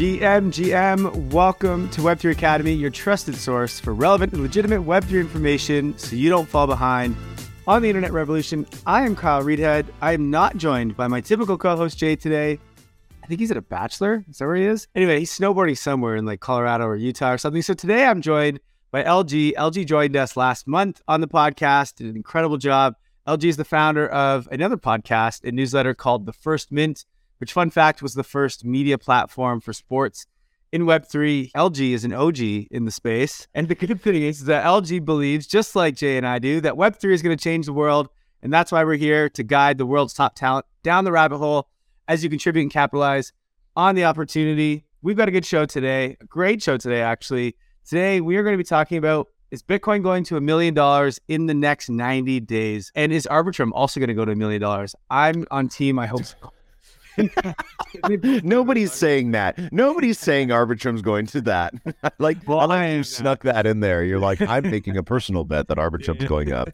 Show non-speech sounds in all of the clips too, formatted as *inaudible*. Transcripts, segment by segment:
GM, GM, welcome to Web3 Academy, your trusted source for relevant and legitimate Web3 information so you don't fall behind on the internet revolution. I am Kyle Reidhead. I am not joined by my typical co host, Jay, today. I think he's at a bachelor. Is that where he is? Anyway, he's snowboarding somewhere in like Colorado or Utah or something. So today I'm joined by LG. LG joined us last month on the podcast, did an incredible job. LG is the founder of another podcast, a newsletter called The First Mint which, fun fact, was the first media platform for sports in Web3. LG is an OG in the space. And the good thing is that LG believes, just like Jay and I do, that Web3 is going to change the world. And that's why we're here to guide the world's top talent down the rabbit hole as you contribute and capitalize on the opportunity. We've got a good show today, a great show today, actually. Today, we are going to be talking about is Bitcoin going to a million dollars in the next 90 days? And is Arbitrum also going to go to a million dollars? I'm on team. I hope so. *laughs* Nobody's saying that. Nobody's saying Arbitrum's going to that. *laughs* like, well, I like you snuck that in there. You're like, I'm making a personal bet that Arbitrum's going up.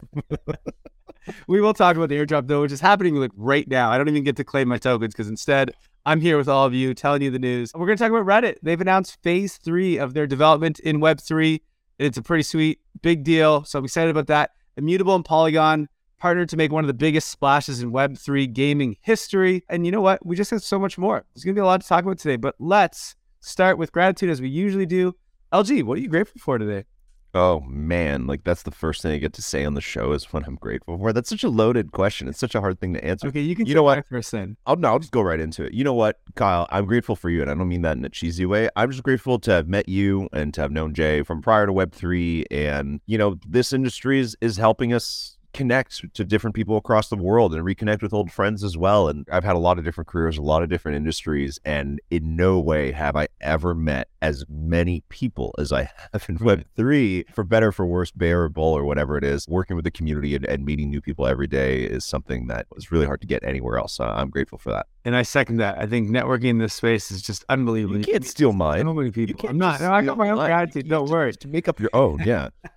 *laughs* we will talk about the airdrop though, which is happening like right now. I don't even get to claim my tokens because instead I'm here with all of you telling you the news. We're going to talk about Reddit. They've announced phase three of their development in Web3. It's a pretty sweet, big deal. So I'm excited about that. Immutable and Polygon partnered to make one of the biggest splashes in Web3 gaming history. And you know what? We just have so much more. There's going to be a lot to talk about today, but let's start with gratitude as we usually do. LG, what are you grateful for today? Oh man, like that's the first thing I get to say on the show is what I'm grateful for. That's such a loaded question. It's such a hard thing to answer. Okay, you can. You know what? First then. I'll no, I'll just go right into it. You know what, Kyle? I'm grateful for you, and I don't mean that in a cheesy way. I'm just grateful to have met you and to have known Jay from prior to Web three, and you know this industry is is helping us connect to different people across the world and reconnect with old friends as well. And I've had a lot of different careers, a lot of different industries, and in no way have I ever met as many people as I *laughs* have in Web3, for better, for worse, bear or bull or whatever it is. Working with the community and, and meeting new people every day is something that was really hard to get anywhere else. So I'm grateful for that. And I second that. I think networking in this space is just unbelievable. You can't steal mine. So many people. I'm not. No, I got my own gratitude. Don't worry. To make up your own. Yeah. *laughs*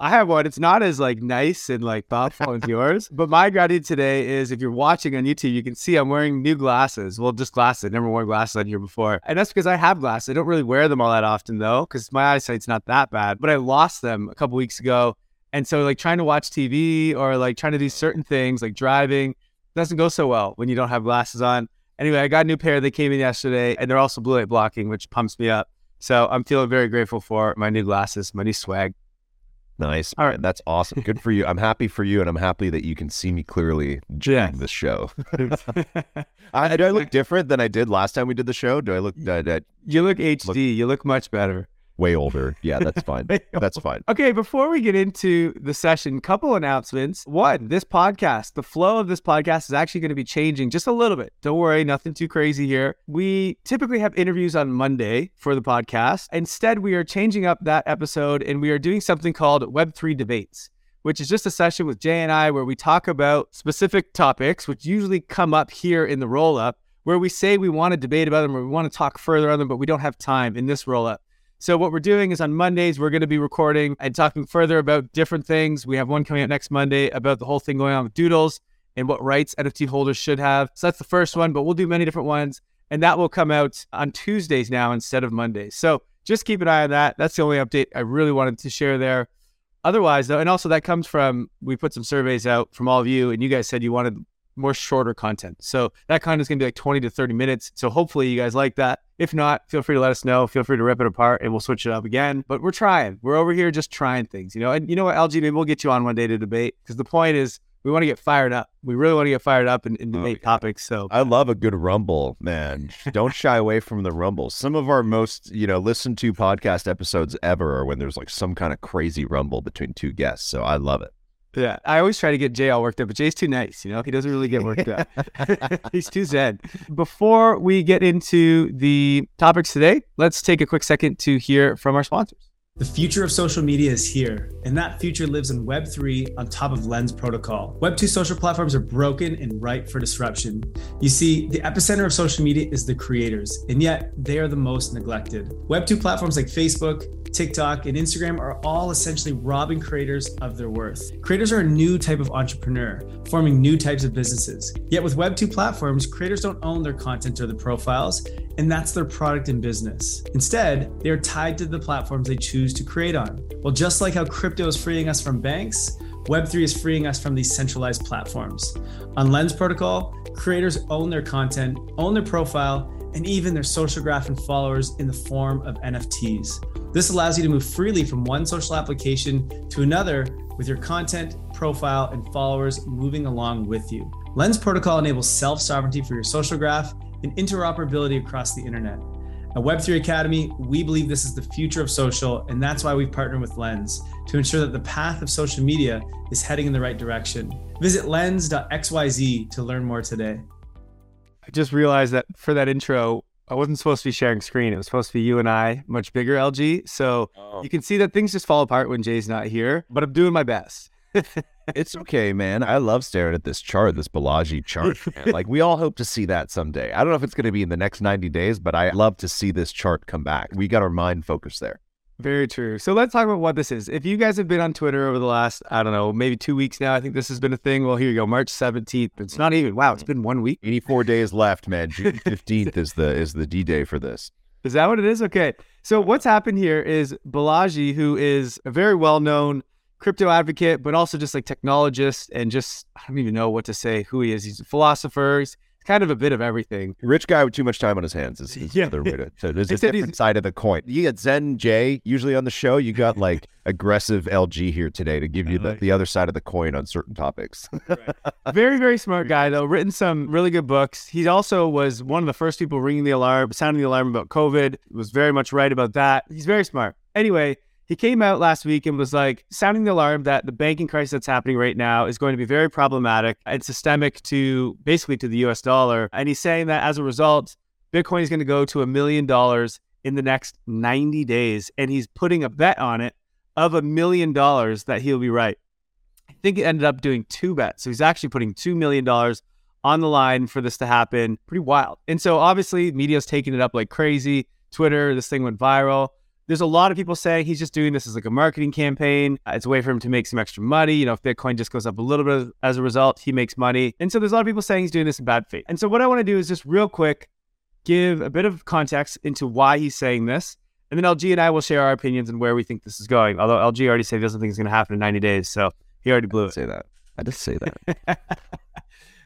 I have one. It's not as like nice and like thoughtful as yours, but my gratitude today is if you're watching on YouTube, you can see I'm wearing new glasses. Well, just glasses. Never worn glasses on here before, and that's because I have glasses. I don't really wear them all that often though, because my eyesight's not that bad. But I lost them a couple weeks ago, and so like trying to watch TV or like trying to do certain things like driving doesn't go so well when you don't have glasses on. Anyway, I got a new pair. They came in yesterday, and they're also blue light blocking, which pumps me up. So I'm feeling very grateful for my new glasses, my new swag. Nice. All right. That's awesome. Good for you. I'm happy for you, and I'm happy that you can see me clearly during yeah. this show. *laughs* I, do I look different than I did last time we did the show? Do I look? Uh, you look HD. Look, you look much better way older. Yeah, that's fine. *laughs* that's fine. Okay, before we get into the session, couple announcements. One, this podcast, the flow of this podcast is actually going to be changing just a little bit. Don't worry, nothing too crazy here. We typically have interviews on Monday for the podcast. Instead, we are changing up that episode and we are doing something called Web3 Debates which is just a session with Jay and I where we talk about specific topics, which usually come up here in the roll up, where we say we want to debate about them or we want to talk further on them, but we don't have time in this roll up. So what we're doing is on Mondays we're going to be recording and talking further about different things. We have one coming out next Monday about the whole thing going on with Doodles and what rights NFT holders should have. So that's the first one, but we'll do many different ones and that will come out on Tuesdays now instead of Mondays. So just keep an eye on that. That's the only update I really wanted to share there. Otherwise, though, and also that comes from we put some surveys out from all of you, and you guys said you wanted more shorter content. So that content is going to be like 20 to 30 minutes. So hopefully you guys like that. If not, feel free to let us know. Feel free to rip it apart and we'll switch it up again. But we're trying. We're over here just trying things, you know. And you know what, LG, maybe we'll get you on one day to debate because the point is we want to get fired up. We really want to get fired up and, and oh, debate oh, topics. So I love a good rumble, man. Don't shy away from the rumble. Some of our most, you know, listened to podcast episodes ever are when there's like some kind of crazy rumble between two guests. So I love it. Yeah, I always try to get Jay all worked up, but Jay's too nice. You know, he doesn't really get worked up. *laughs* He's too zen. Before we get into the topics today, let's take a quick second to hear from our sponsors. The future of social media is here, and that future lives in Web3 on top of Lens Protocol. Web2 social platforms are broken and ripe for disruption. You see, the epicenter of social media is the creators, and yet they are the most neglected. Web2 platforms like Facebook, TikTok, and Instagram are all essentially robbing creators of their worth. Creators are a new type of entrepreneur, forming new types of businesses. Yet with Web2 platforms, creators don't own their content or the profiles and that's their product and business. Instead, they are tied to the platforms they choose to create on. Well, just like how crypto is freeing us from banks, Web3 is freeing us from these centralized platforms. On Lens Protocol, creators own their content, own their profile, and even their social graph and followers in the form of NFTs. This allows you to move freely from one social application to another with your content, profile, and followers moving along with you. Lens Protocol enables self sovereignty for your social graph and interoperability across the internet. At Web3 Academy, we believe this is the future of social, and that's why we've partnered with Lens to ensure that the path of social media is heading in the right direction. Visit lens.xyz to learn more today. I just realized that for that intro, I wasn't supposed to be sharing screen. It was supposed to be you and I, much bigger LG. So oh. you can see that things just fall apart when Jay's not here, but I'm doing my best. It's okay, man. I love staring at this chart, this Balaji chart. *laughs* like we all hope to see that someday. I don't know if it's going to be in the next 90 days, but I love to see this chart come back. We got our mind focused there. Very true. So let's talk about what this is. If you guys have been on Twitter over the last, I don't know, maybe two weeks now, I think this has been a thing. Well, here you go, March 17th. It's not even, wow, it's been one week. 84 days left, man. June *laughs* 15th is the is the D day for this. Is that what it is? Okay. So what's happened here is Balaji, who is a very well known crypto advocate, but also just like technologist and just I don't even know what to say who he is. He's a philosopher. He's kind of a bit of everything. Rich guy with too much time on his hands is, is *laughs* yeah. other way to. So there's *laughs* a different side of the coin. You get Zen Jay usually on the show. You got *laughs* like aggressive LG here today to give you the, uh-huh. the other side of the coin on certain topics. right. Very very smart guy though. Written some really good books. He also was one of the first people ringing the alarm, sounding the alarm about COVID. Was very much right about that. He's very smart. Anyway, he came out last week and was like sounding the alarm that the banking crisis that's happening right now is going to be very problematic and systemic to basically to the US dollar. And he's saying that as a result, Bitcoin is going to go to a million dollars in the next 90 days. And he's putting a bet on it of a million dollars that he'll be right. I think it ended up doing two bets. So he's actually putting $2 million on the line for this to happen. Pretty wild. And so obviously, media's taking it up like crazy. Twitter, this thing went viral there's a lot of people saying he's just doing this as like a marketing campaign. Uh, it's a way for him to make some extra money. You know, if Bitcoin just goes up a little bit as a result, he makes money. And so there's a lot of people saying he's doing this in bad faith. And so what I want to do is just real quick give a bit of context into why he's saying this. And then LG and I will share our opinions and where we think this is going. Although LG already said he doesn't think it's going to happen in 90 days. So he already blew it. Say that. I just say that. *laughs*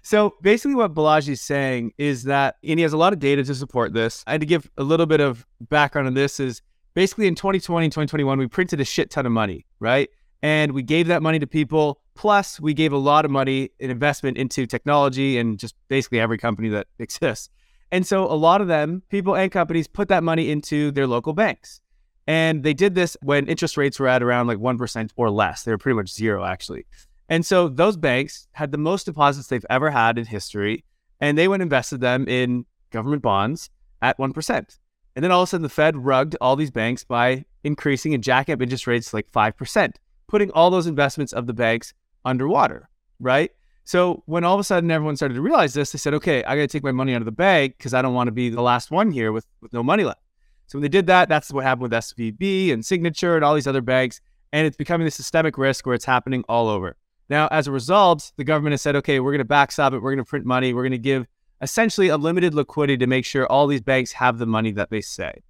So basically, what Balaji is saying is that, and he has a lot of data to support this. And to give a little bit of background on this, is basically in 2020 and 2021, we printed a shit ton of money, right? And we gave that money to people. Plus, we gave a lot of money in investment into technology and just basically every company that *laughs* exists. And so a lot of them, people and companies, put that money into their local banks. And they did this when interest rates were at around like 1% or less. They were pretty much zero, actually. And so those banks had the most deposits they've ever had in history. And they went and invested them in government bonds at 1%. And then all of a sudden, the Fed rugged all these banks by increasing and jacking up interest rates like 5%, putting all those investments of the banks underwater, right? So when all of a sudden everyone started to realize this, they said, okay, I got to take my money out of the bank because I don't want to be the last one here with, with no money left. So when they did that, that's what happened with SVB and Signature and all these other banks. And it's becoming a systemic risk where it's happening all over. Now, as a result, the government has said, okay, we're going to backstop it. We're going to print money. We're going to give essentially unlimited liquidity to make sure all these banks have the money that they say.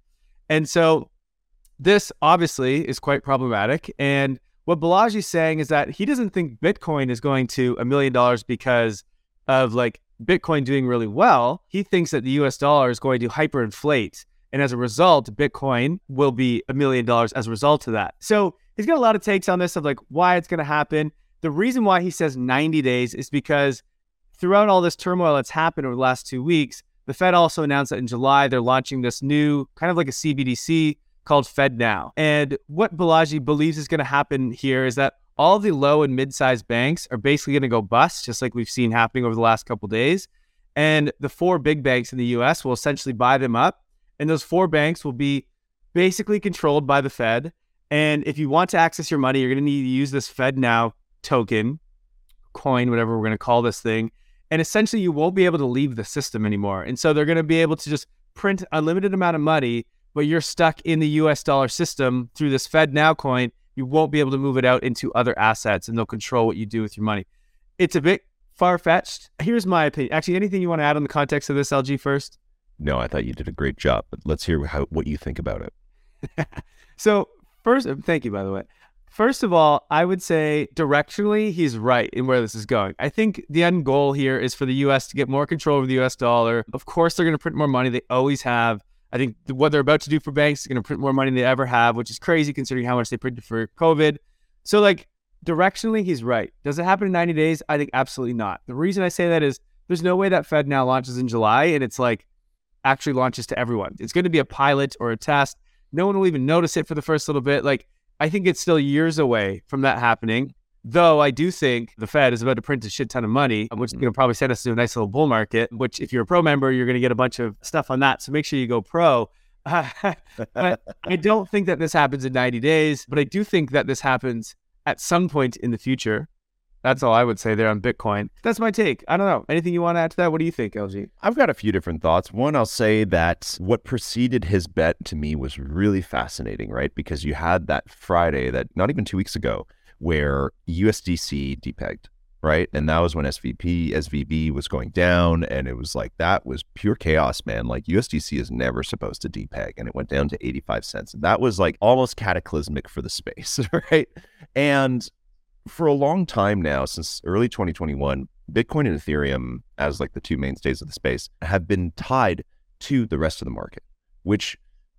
And so this obviously is quite problematic. And what Balaji is saying is that he doesn't think Bitcoin is going to a million dollars because of like Bitcoin doing really well. He thinks that the US dollar is going to hyperinflate. And as a result, Bitcoin will be a million dollars as a result of that. So he's got a lot of takes on this of like why it's going to happen. The reason why he says 90 days is because throughout all this turmoil that's happened over the last two weeks, the Fed also announced that in July they're launching this new kind of like a CBDC called FedNow. And what Balaji believes is going to happen here is that all the low and mid-sized banks are basically going to go bust, just like we've seen happening over the last couple days. And the four big banks in the U.S. will essentially buy them up, and those four banks will be basically controlled by the Fed. And if you want to access your money, you're going to need to use this FedNow token, coin, whatever we're going to call this thing and essentially you won't be able to leave the system anymore. And so they're going to be able to just print a limited amount of money, but you're stuck in the US dollar system through this FedNow coin. You won't be able to move it out into other assets and they'll control what you do with your money. It's a bit far fetched. Here's my opinion. Actually, anything you want to add on the context of this LG first? No, I thought you did a great job, but let's hear how, what you think about it. *laughs* so, first, thank you, by the way. First of all, I would say directionally, he's right in where this is going. I think the end goal here is for the US to get more control over the US dollar. Of course, they're going to print more money. They always have. I think what they're about to do for banks is going to print more money than they ever have, which is crazy considering how much they printed for COVID. So, like, directionally, he's right. Does it happen in 90 days? I think absolutely not. The reason I say that is there's no way that FedNow launches in July and it's like actually launches to everyone. It's going to be a pilot or a test. No one will even notice it for the first little bit. Like, I think it's still years away from that happening. Though I do think the Fed is about to print a shit ton of money, which is mm-hmm. going to probably send us to a nice little bull market. Which, if you're a pro member, you're going to get a bunch of stuff on that. So make sure you go pro. *laughs* but I don't think that this happens in 90 days, but I do think that this happens at some point in the future. That's all I would say there on Bitcoin. That's my take. I don't know. Anything you want to add to that? What do you think, LG? I've got a few different thoughts. One, I'll say that what preceded his bet to me was really fascinating, right? Because you had that Friday, that not even two weeks ago, where USDC depegged, right? And that was when SVP, SVB was going down. And it was like, that was pure chaos, man. Like USDC is never supposed to depeg. And it went down to 85 cents. And that was like almost cataclysmic for the space, *laughs* right? And for a long time now, since early 2021, Bitcoin and Ethereum, as like the two mainstays of the space, have been tied to the rest of the market, which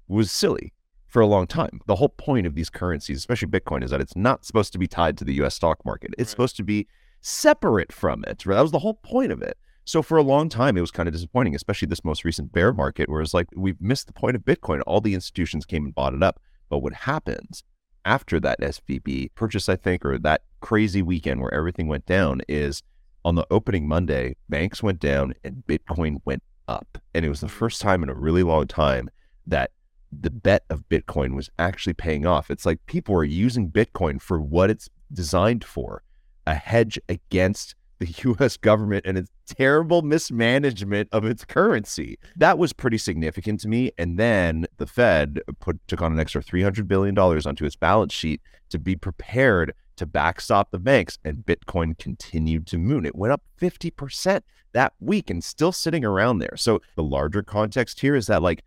was silly for a long time. The whole point of these currencies, especially Bitcoin, is that it's not supposed to be tied to the US stock market. It's right. supposed to be separate from it. That was the whole point of it. So for a long time, it was kind of disappointing, especially this most recent bear market, where it's like we've missed the point of Bitcoin. All the institutions came and bought it up. But what happens after that SVB purchase, I think, or that crazy weekend where everything went down is on the opening Monday, banks went down and Bitcoin went up. And it was the first time in a really long time that the bet of Bitcoin was actually paying off. It's like people are using Bitcoin for what it's designed for a hedge against the *laughs* US government and its terrible mismanagement of its currency. That was pretty significant to me. And then the Fed put took on an extra $300 billion onto its balance sheet to be prepared to backstop the banks. And Bitcoin continued to moon. It went up 50% that week and still sitting around there. So the larger context here is that like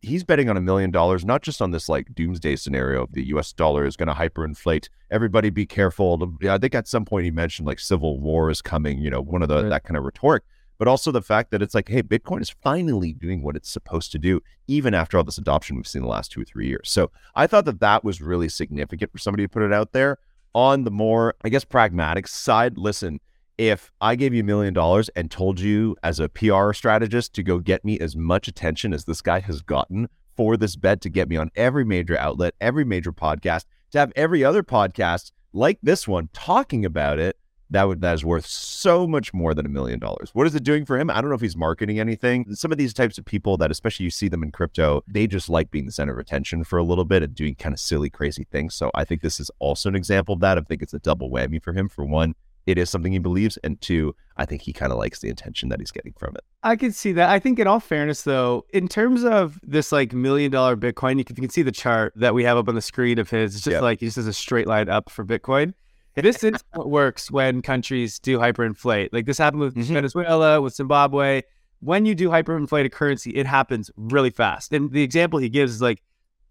he's betting on a million dollars, not just on this like doomsday scenario of the US dollar is going to hyperinflate. Everybody be careful. I think at some point he mentioned like civil war is coming, you know, one of the, right. that kind of rhetoric, but also the fact that it's like, hey, Bitcoin is finally doing what it's supposed to do, even after all this adoption we've seen the last two or three years. So I thought that that was really significant for somebody to put it out there. On the more, I guess, pragmatic side, listen, if I gave you a million dollars and told you as a PR strategist to go get me as much attention as this guy has gotten for this bet to get me on every major outlet, every major podcast, to have every other podcast like this one talking about it, that would that is worth so much more than a million dollars. What is it doing for him? I don't know if he's marketing anything. Some of these types of people that especially you see them in crypto, they just like being the center of attention for a little bit and doing kind of silly, crazy things. So I think this is also an example of that. I think it's a double whammy for him. For one, it is something he believes, and two, I think he kind of likes the attention that he's getting from it. I can see that. I think, in all fairness, though, in terms of this like million dollar Bitcoin, you can, you can see the chart that we have up on the screen of his. It's just yep. like he just has a straight line up for Bitcoin. This is what works when countries do hyperinflate. Like this happened with mm-hmm. Venezuela, with Zimbabwe. When you do hyperinflate a currency, it happens really fast. And the example he gives is like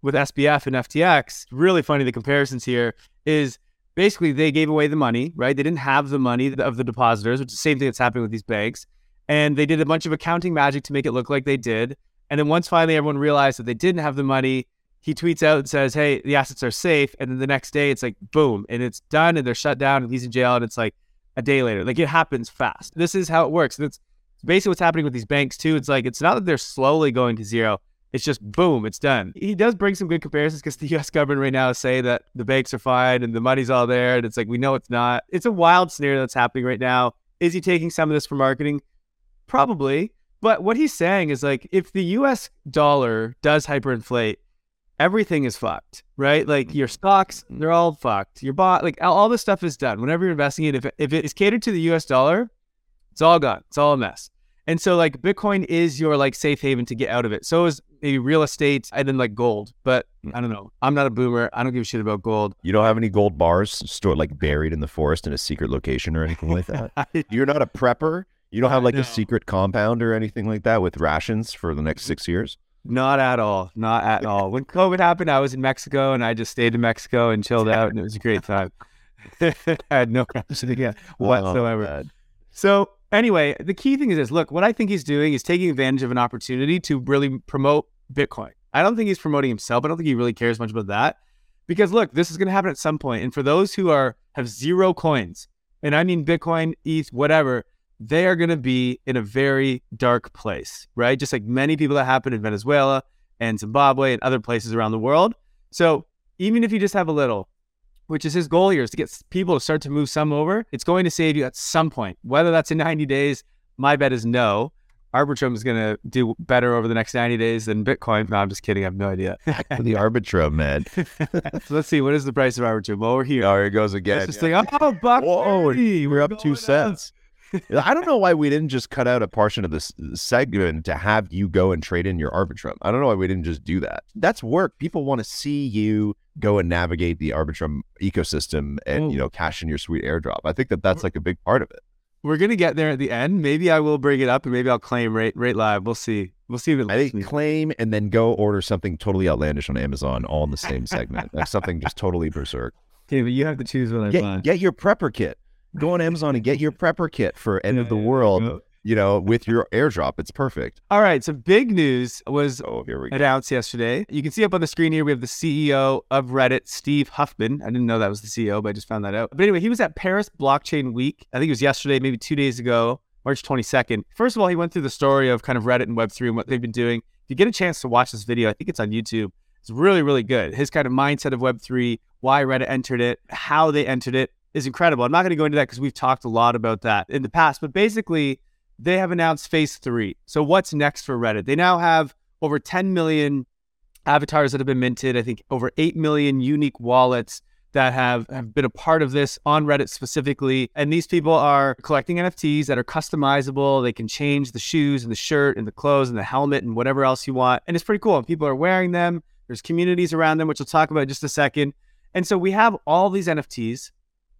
with SBF and FTX. Really funny the comparisons here is basically they gave away the money, right? They didn't have the money of the depositors, which is the same thing that's happening with these banks. And they did a bunch of accounting magic to make it look like they did. And then once finally everyone realized that they didn't have the money, he tweets out and says, Hey, the assets are safe. And then the next day it's like boom, and it's done and they're shut down and he's in jail. And it's like a day later. Like it happens fast. This is how it works. And it's basically what's happening with these banks too. It's like it's not that they're slowly going to zero it's just boom, it's done. He does bring some good comparisons because the US government right now is saying that the banks are fine and the money's all there. And it's like, we know it's not. It's a wild scenario that's happening right now. Is he taking some of this for marketing? Probably. But what he's saying is like, if the US dollar does hyperinflate, everything is fucked, right? Like your stocks, mm-hmm. they're all fucked. Your bot, like all, all this stuff is done. Whenever you're investing in, if, if it is catered to the US dollar, it's all gone. It's all a mess. And so like Bitcoin is your like safe haven to get out of it. So is maybe real estate and then like gold. But hmm. I don't know. I'm not a boomer. I don't give a shit about gold. You don't have any gold bars stored like buried in the forest in a secret location or anything like that. *laughs* You're not a prepper. You don't have like No. a secret compound or anything like that with rations for the next six years. Not at all. Not at *laughs* all. When COVID happened, I was in Mexico and I just stayed in Mexico and chilled out, and it was a great time. *laughs* I had no ration whatsoever. Oh. So anyway, the key thing is this: look, what I think he's doing is taking advantage of an opportunity to really promote Bitcoin. I don't think he's promoting himself. I don't think he really cares much about that, because look, this is going to happen at some point. And for those who are have zero coins, and I mean Bitcoin, ETH, whatever, they are going to be in a very dark place, right? Just like many people that happen in Venezuela and Zimbabwe and other places around the world. So even if you just have a little, which is his goal here, is to get people to start to move some over. It's going to save you at some point. Whether that's in 90 days, my bet is no. Arbitrum is going to do better over the next 90 days than Bitcoin. No, I'm just kidding. I have no idea. *laughs* the Arbitrum, man. *laughs* so let's see. What is the price of Arbitrum? Well, we're here. Oh, here it goes again. just think, oh, buck Whoa, 30. we're up two cents. I don't know why we didn't just cut out a portion of this segment to have you go and trade in your Arbitrum. I don't know why we didn't just do that. That's work. People want to see you go and navigate the Arbitrum ecosystem and you know cash in your sweet airdrop. I think that that's like a big part of it. We're going to get there at the end. Maybe I will bring it up and maybe I'll claim rate, rate live. We'll see. We'll see if it I think me. claim and then go order something totally outlandish on Amazon, all in the same segment. That's something just totally berserk. Okay, but you have to choose what I Get, buy. get your prepper kit. Go on Amazon and get your prepper kit for end of the Yeah, yeah, world. yeah. You know, with your airdrop, it's perfect. All right. So big news was Oh, here we go. announced yesterday. You can see up on the screen here, we have the CEO of Reddit, Steve Huffman. I didn't know that was the CEO, but I just found that out. But anyway, he was at Paris Blockchain Week. I think it was yesterday, maybe two days ago, March 22nd. First of all, he went through the story of kind of Reddit and Web3 and what they've been doing. If you get a chance to watch this video, I think it's on YouTube. It's really, really good. His kind of mindset of Web3, why Reddit entered it, how they entered it is incredible. I'm not going to go into that because we've talked a lot about that in the past, but basically, they have announced phase three. So what's next for Reddit? They now have over 10 million avatars that have been minted. I think over 8 million unique wallets that have, have been a part of this on Reddit specifically. And these people are collecting NFTs that are customizable. They can change the shoes and the shirt and the clothes and the helmet and whatever else you want. And it's pretty cool. People are wearing them. There's communities around them, which we'll talk about in just a second. And so we have all these NFTs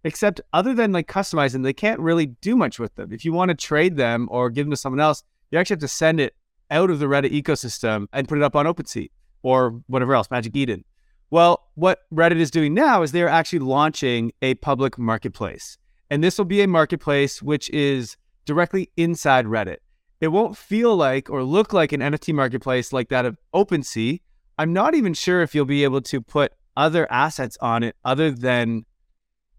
except other than like customizing, they can't really do much with them. If you want to trade them or give them to someone else, you actually have to send it out of the Reddit ecosystem and put it up on OpenSea or whatever else, Magic Eden. Well, what Reddit is doing now is they're actually launching a public marketplace. And this will be a marketplace which is directly inside Reddit. It won't feel like or look like an NFT marketplace like that of OpenSea. I'm not even sure if you'll be able to put other assets on it other than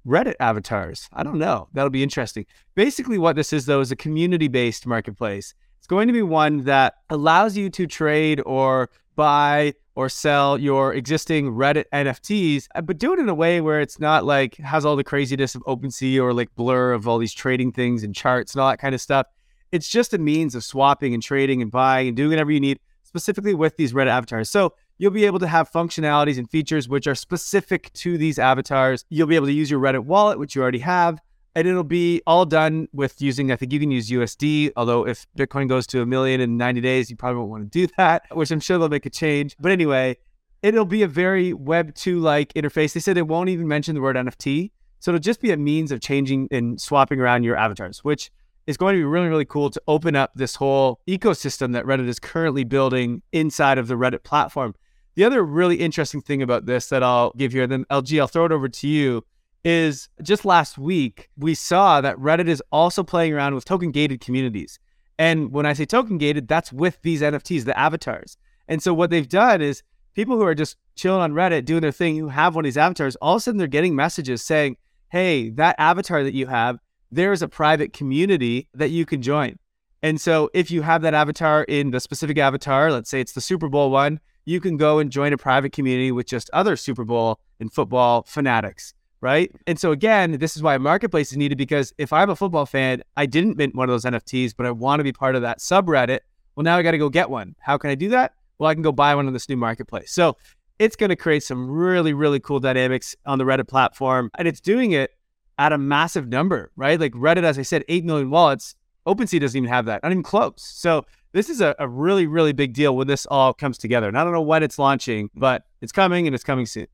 Reddit avatars. I don't know. That'll be interesting. Basically, what this is, though, is a community based marketplace. It's going to be one that allows you to trade or buy or sell your existing Reddit NFTs, uh, but do it in a way where it's not like has all the craziness of OpenSea or like Blur of all these trading things and charts and all that kind of stuff. It's just a means of swapping and trading and buying and doing whatever you need, specifically with these Reddit avatars. So you'll be able to have functionalities and features which are specific to these avatars. You'll be able to use your Reddit wallet, which you already have, and it'll be all done with using, I think you can use USD, although if Bitcoin goes to a million in 90 days, you probably won't want to do that, *laughs* which I'm sure they'll make a change. But anyway, it'll be a very Web 2 like interface. They said they won't even mention the word NFT. So it'll just be a means of changing and swapping around your avatars, which is going to be really, really cool to open up this whole ecosystem that Reddit is currently building inside of the Reddit platform. The other really interesting thing about this that I'll give here, then LG, I'll throw it over to you, is just last week, we saw that Reddit is also playing around with token gated communities. And when I say token gated, that's with these NFTs, the avatars. And so what they've done is people who are just chilling on Reddit doing their thing, who have one of these avatars, all of a sudden they're getting messages saying, hey, that avatar that you have, there is a private community that you can join. And so if you have that avatar in the specific avatar, let's say it's the Super Bowl one, you can go and join a private community with just other Super Bowl and football fanatics, right? And so again, this is why a marketplace is needed because if I'm a football fan, I didn't mint one of those NFTs, but I want to be part of that subreddit. Well, now I got to go get one. How can I do that? Well, I can go buy one on this new marketplace. So it's going to create some really, really cool dynamics on the Reddit platform. And it's doing it at a massive number, right? Like Reddit, as I said, 8 million wallets. OpenSea doesn't even have that, not even close. So this is a, a really, really big deal when this all comes together. And I don't know when it's launching, but it's coming and it's coming soon.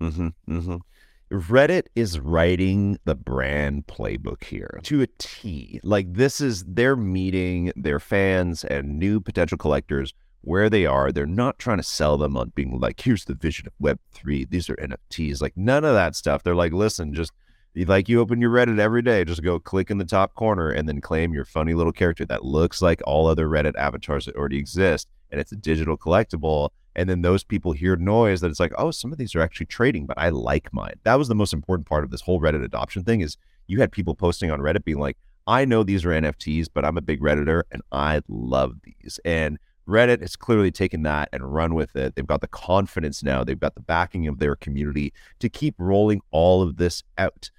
Mm-hmm, mm-hmm. Reddit is writing the brand playbook here to a T. Like this is they're meeting their fans and new potential collectors where they are. They're not trying to sell them on being like, here's the vision of Web3. These are NFTs. Like none of that stuff. They're like, listen, just like you open your Reddit every day, just go click in the top corner and then claim your funny little character that looks like all other Reddit avatars that already exist. And it's a digital collectible. And then those people hear noise that it's like, oh, some of these are actually trading, but I like mine. That was the most important part of this whole Reddit adoption thing is you had people posting on Reddit being like, I know these are NFTs, but I'm a big Redditor and I love these. And Reddit has clearly taken that and run with it. They've got the confidence now, they've got the backing of their community to keep rolling all of this out.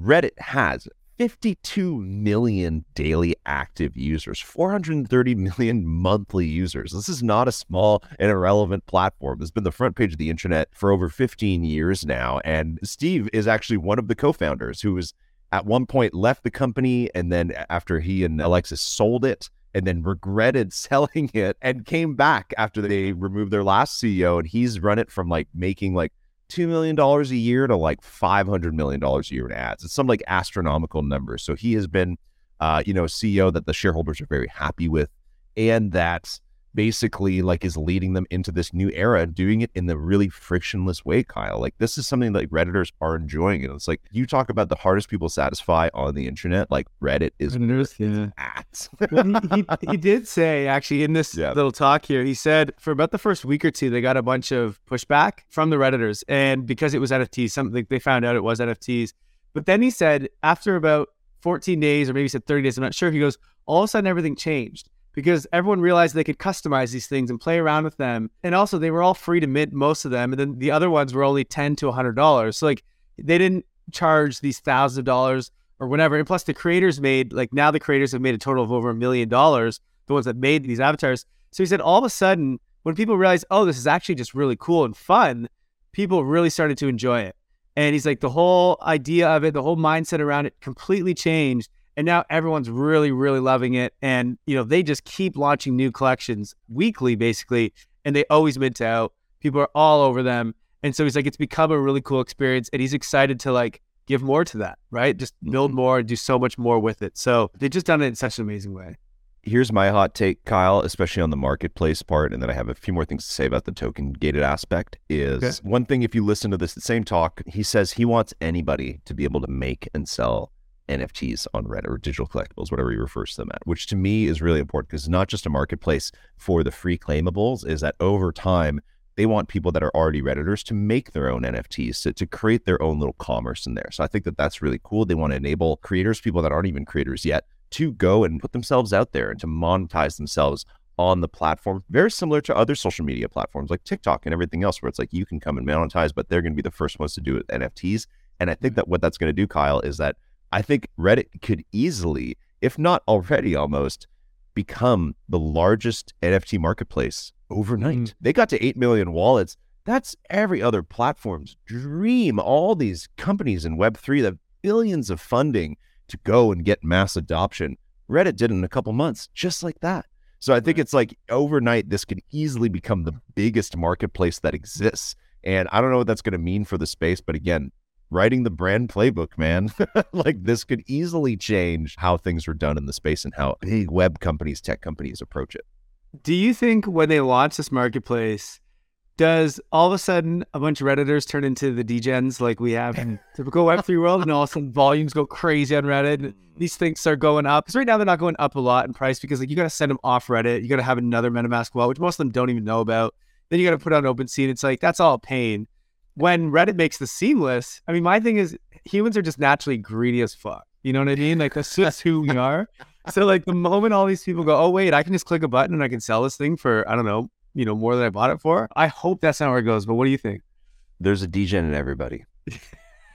Reddit has 52 million daily active users, 430 million monthly users. This is not a small and irrelevant platform. It's been the front page of the internet for over 15 years now. And Steve is actually one of the co founders who was at one point left the company. And then after he and Alexis sold it, and then regretted *laughs* selling it and came back after they removed their last CEO. And he's run it from like making like $2 million a year to like $500 million a year in ads. It's some like astronomical numbers. So he has been, uh, you know, CEO that the shareholders are very happy with and that basically like is leading them into this new era, doing it in the really frictionless way, Kyle. Like this is something that Redditors are enjoying. And it's like you talk about the hardest people satisfy on the internet, like Reddit is Redditors, *laughs* yeah. at. well, he, he, he, *laughs* did say actually in this yeah. little talk here, he said for about the first week or two, they got a bunch of pushback from the Redditors. And because it was NFTs, something they found out it was NFTs. But then he said after about 14 days or maybe he said 30 days, I'm not sure, he goes, all of a sudden everything changed because everyone realized they could customize these things and play around with them. And also, they were all free to mint most of them, and then the other ones were only ten to hundred dollars. So like they didn't charge these thousands of dollars or whatever. And plus, the creators made like now the creators have made a total of over a million dollars. The ones that made these avatars. So he said all of a sudden, when people realized, oh, this is actually just really cool and fun, people really started to enjoy it. And he's like, the whole idea of it, the whole mindset around it completely changed. And now everyone's really, really loving it. And, you know, they just keep launching new collections weekly, basically, and they always mint out. People are all over them. And so he's like, it's become a really cool experience. And he's excited to like give more to that, right? Just build mm-hmm. more and do so much more with it. So they've just done it in such an amazing way. Here's my hot take, Kyle, especially on the marketplace part, and then I have a few more things to say about the token gated aspect. Is okay. one thing if you listen to this same talk, he says he wants anybody to be able to make and sell NFTs on Reddit or digital collectibles, whatever he refers to them at, which to me is really important because it's not just a marketplace for the free claimables, is that over time, they want people that are already Redditors to make their own NFTs, to, to create their own little commerce in there. So I think that that's really cool. They want to enable creators, people that aren't even creators yet, to go and put themselves out there and to monetize themselves on the platform, very similar to other social media platforms like TikTok and everything else, where it's like you can come and monetize, but they're going to be the first ones to do it NFTs. And I think mm-hmm. that what that's going to do, Kyle, is that I think Reddit could easily, if not already almost, become the largest NFT marketplace overnight. Mm. They got to 8 million wallets. That's every other platform's dream. All these companies in Web3 that have billions of funding to go and get mass adoption. Reddit did it in a couple months, just like that. So I think it's like overnight, this could easily become the biggest marketplace that exists. And I don't know what that's going to mean for the space, but again, writing the brand playbook, man. *laughs* like this could easily change how things are done in the space and how big web companies, tech companies approach it. Do you think when they launch this marketplace, does all of a sudden a bunch of Redditors turn into the degens like we have in *laughs* typical Web3 world and all of a sudden volumes go crazy on Reddit? And hmm. these things start going up. Because right now they're not going up a lot in price because like you got to send them off Reddit. You got to have another MetaMask wallet, which most of them don't even know about. Then you got to put on OpenSea. And it's like, that's all pain when Reddit makes the seamless, I mean, my thing is humans are just naturally greedy as fuck. You know what I mean? Like that's just who we are. So like the moment all these people go, oh wait, I can just click a button and I can sell this thing for I don't know, you know, more than I bought it for. I hope that's not where it goes. But what do you think? There's a degen in everybody.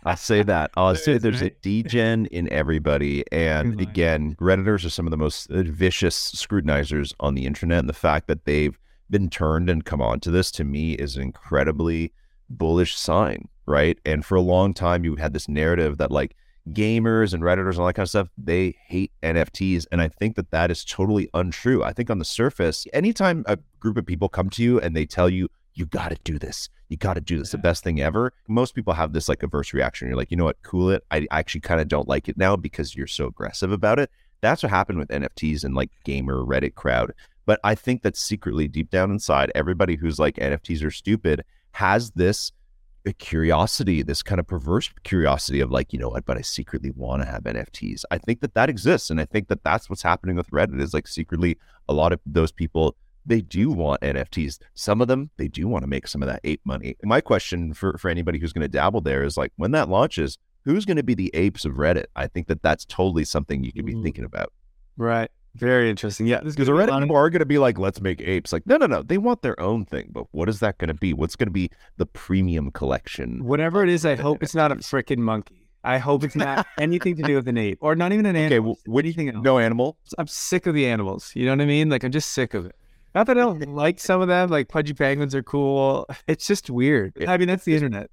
I'll say *laughs* that. I'll say there's a degen in everybody. And again, Redditors are some of the most uh, vicious scrutinizers on the internet. And the fact that they've been turned and come on to this to me is incredibly bullish sign, right? And for a long time, you had this narrative that like gamers and redditors and all that kind of stuff they hate nfts and i think that that is totally untrue i think on the surface anytime a group of people come to you and they tell you you got to do this. You got to do this. The best thing ever. Most people have this like averse reaction. You're like, you know what? Cool it. I actually kind of don't like it now because you're so aggressive about it. That's what happened with NFTs and like gamer Reddit crowd. But I think that secretly, deep down inside, everybody who's like NFTs are stupid has this a curiosity, this kind of perverse curiosity of like, you know what, but I secretly want to have NFTs. I think that that exists. And I think that that's what's happening with Reddit is like secretly a lot of those people, they do want NFTs. Some of them, they do want to make some of that ape money. My question for, for anybody who's going to dabble there is like, when that launches, who's going to be the apes of Reddit? I think that that's totally something you could be mm. thinking about. Right. Very interesting. Yeah, because Reddit people are going to be like, "Let's make apes." Like, no, no, no. They want their own thing, but what is that going to be? What's going to be the premium collection? Whatever it is, I hope it's not a *laughs* freaking monkey. I hope it's not anything to do with an ape, or not even an animal. Okay, well, what do you think? No animal. I'm sick of the animals. You know what I mean? Like, I'm just sick of it. Not that I don't *laughs* like some of them. Like pudgy penguins are cool. *laughs* It's just weird. I mean, that's the internet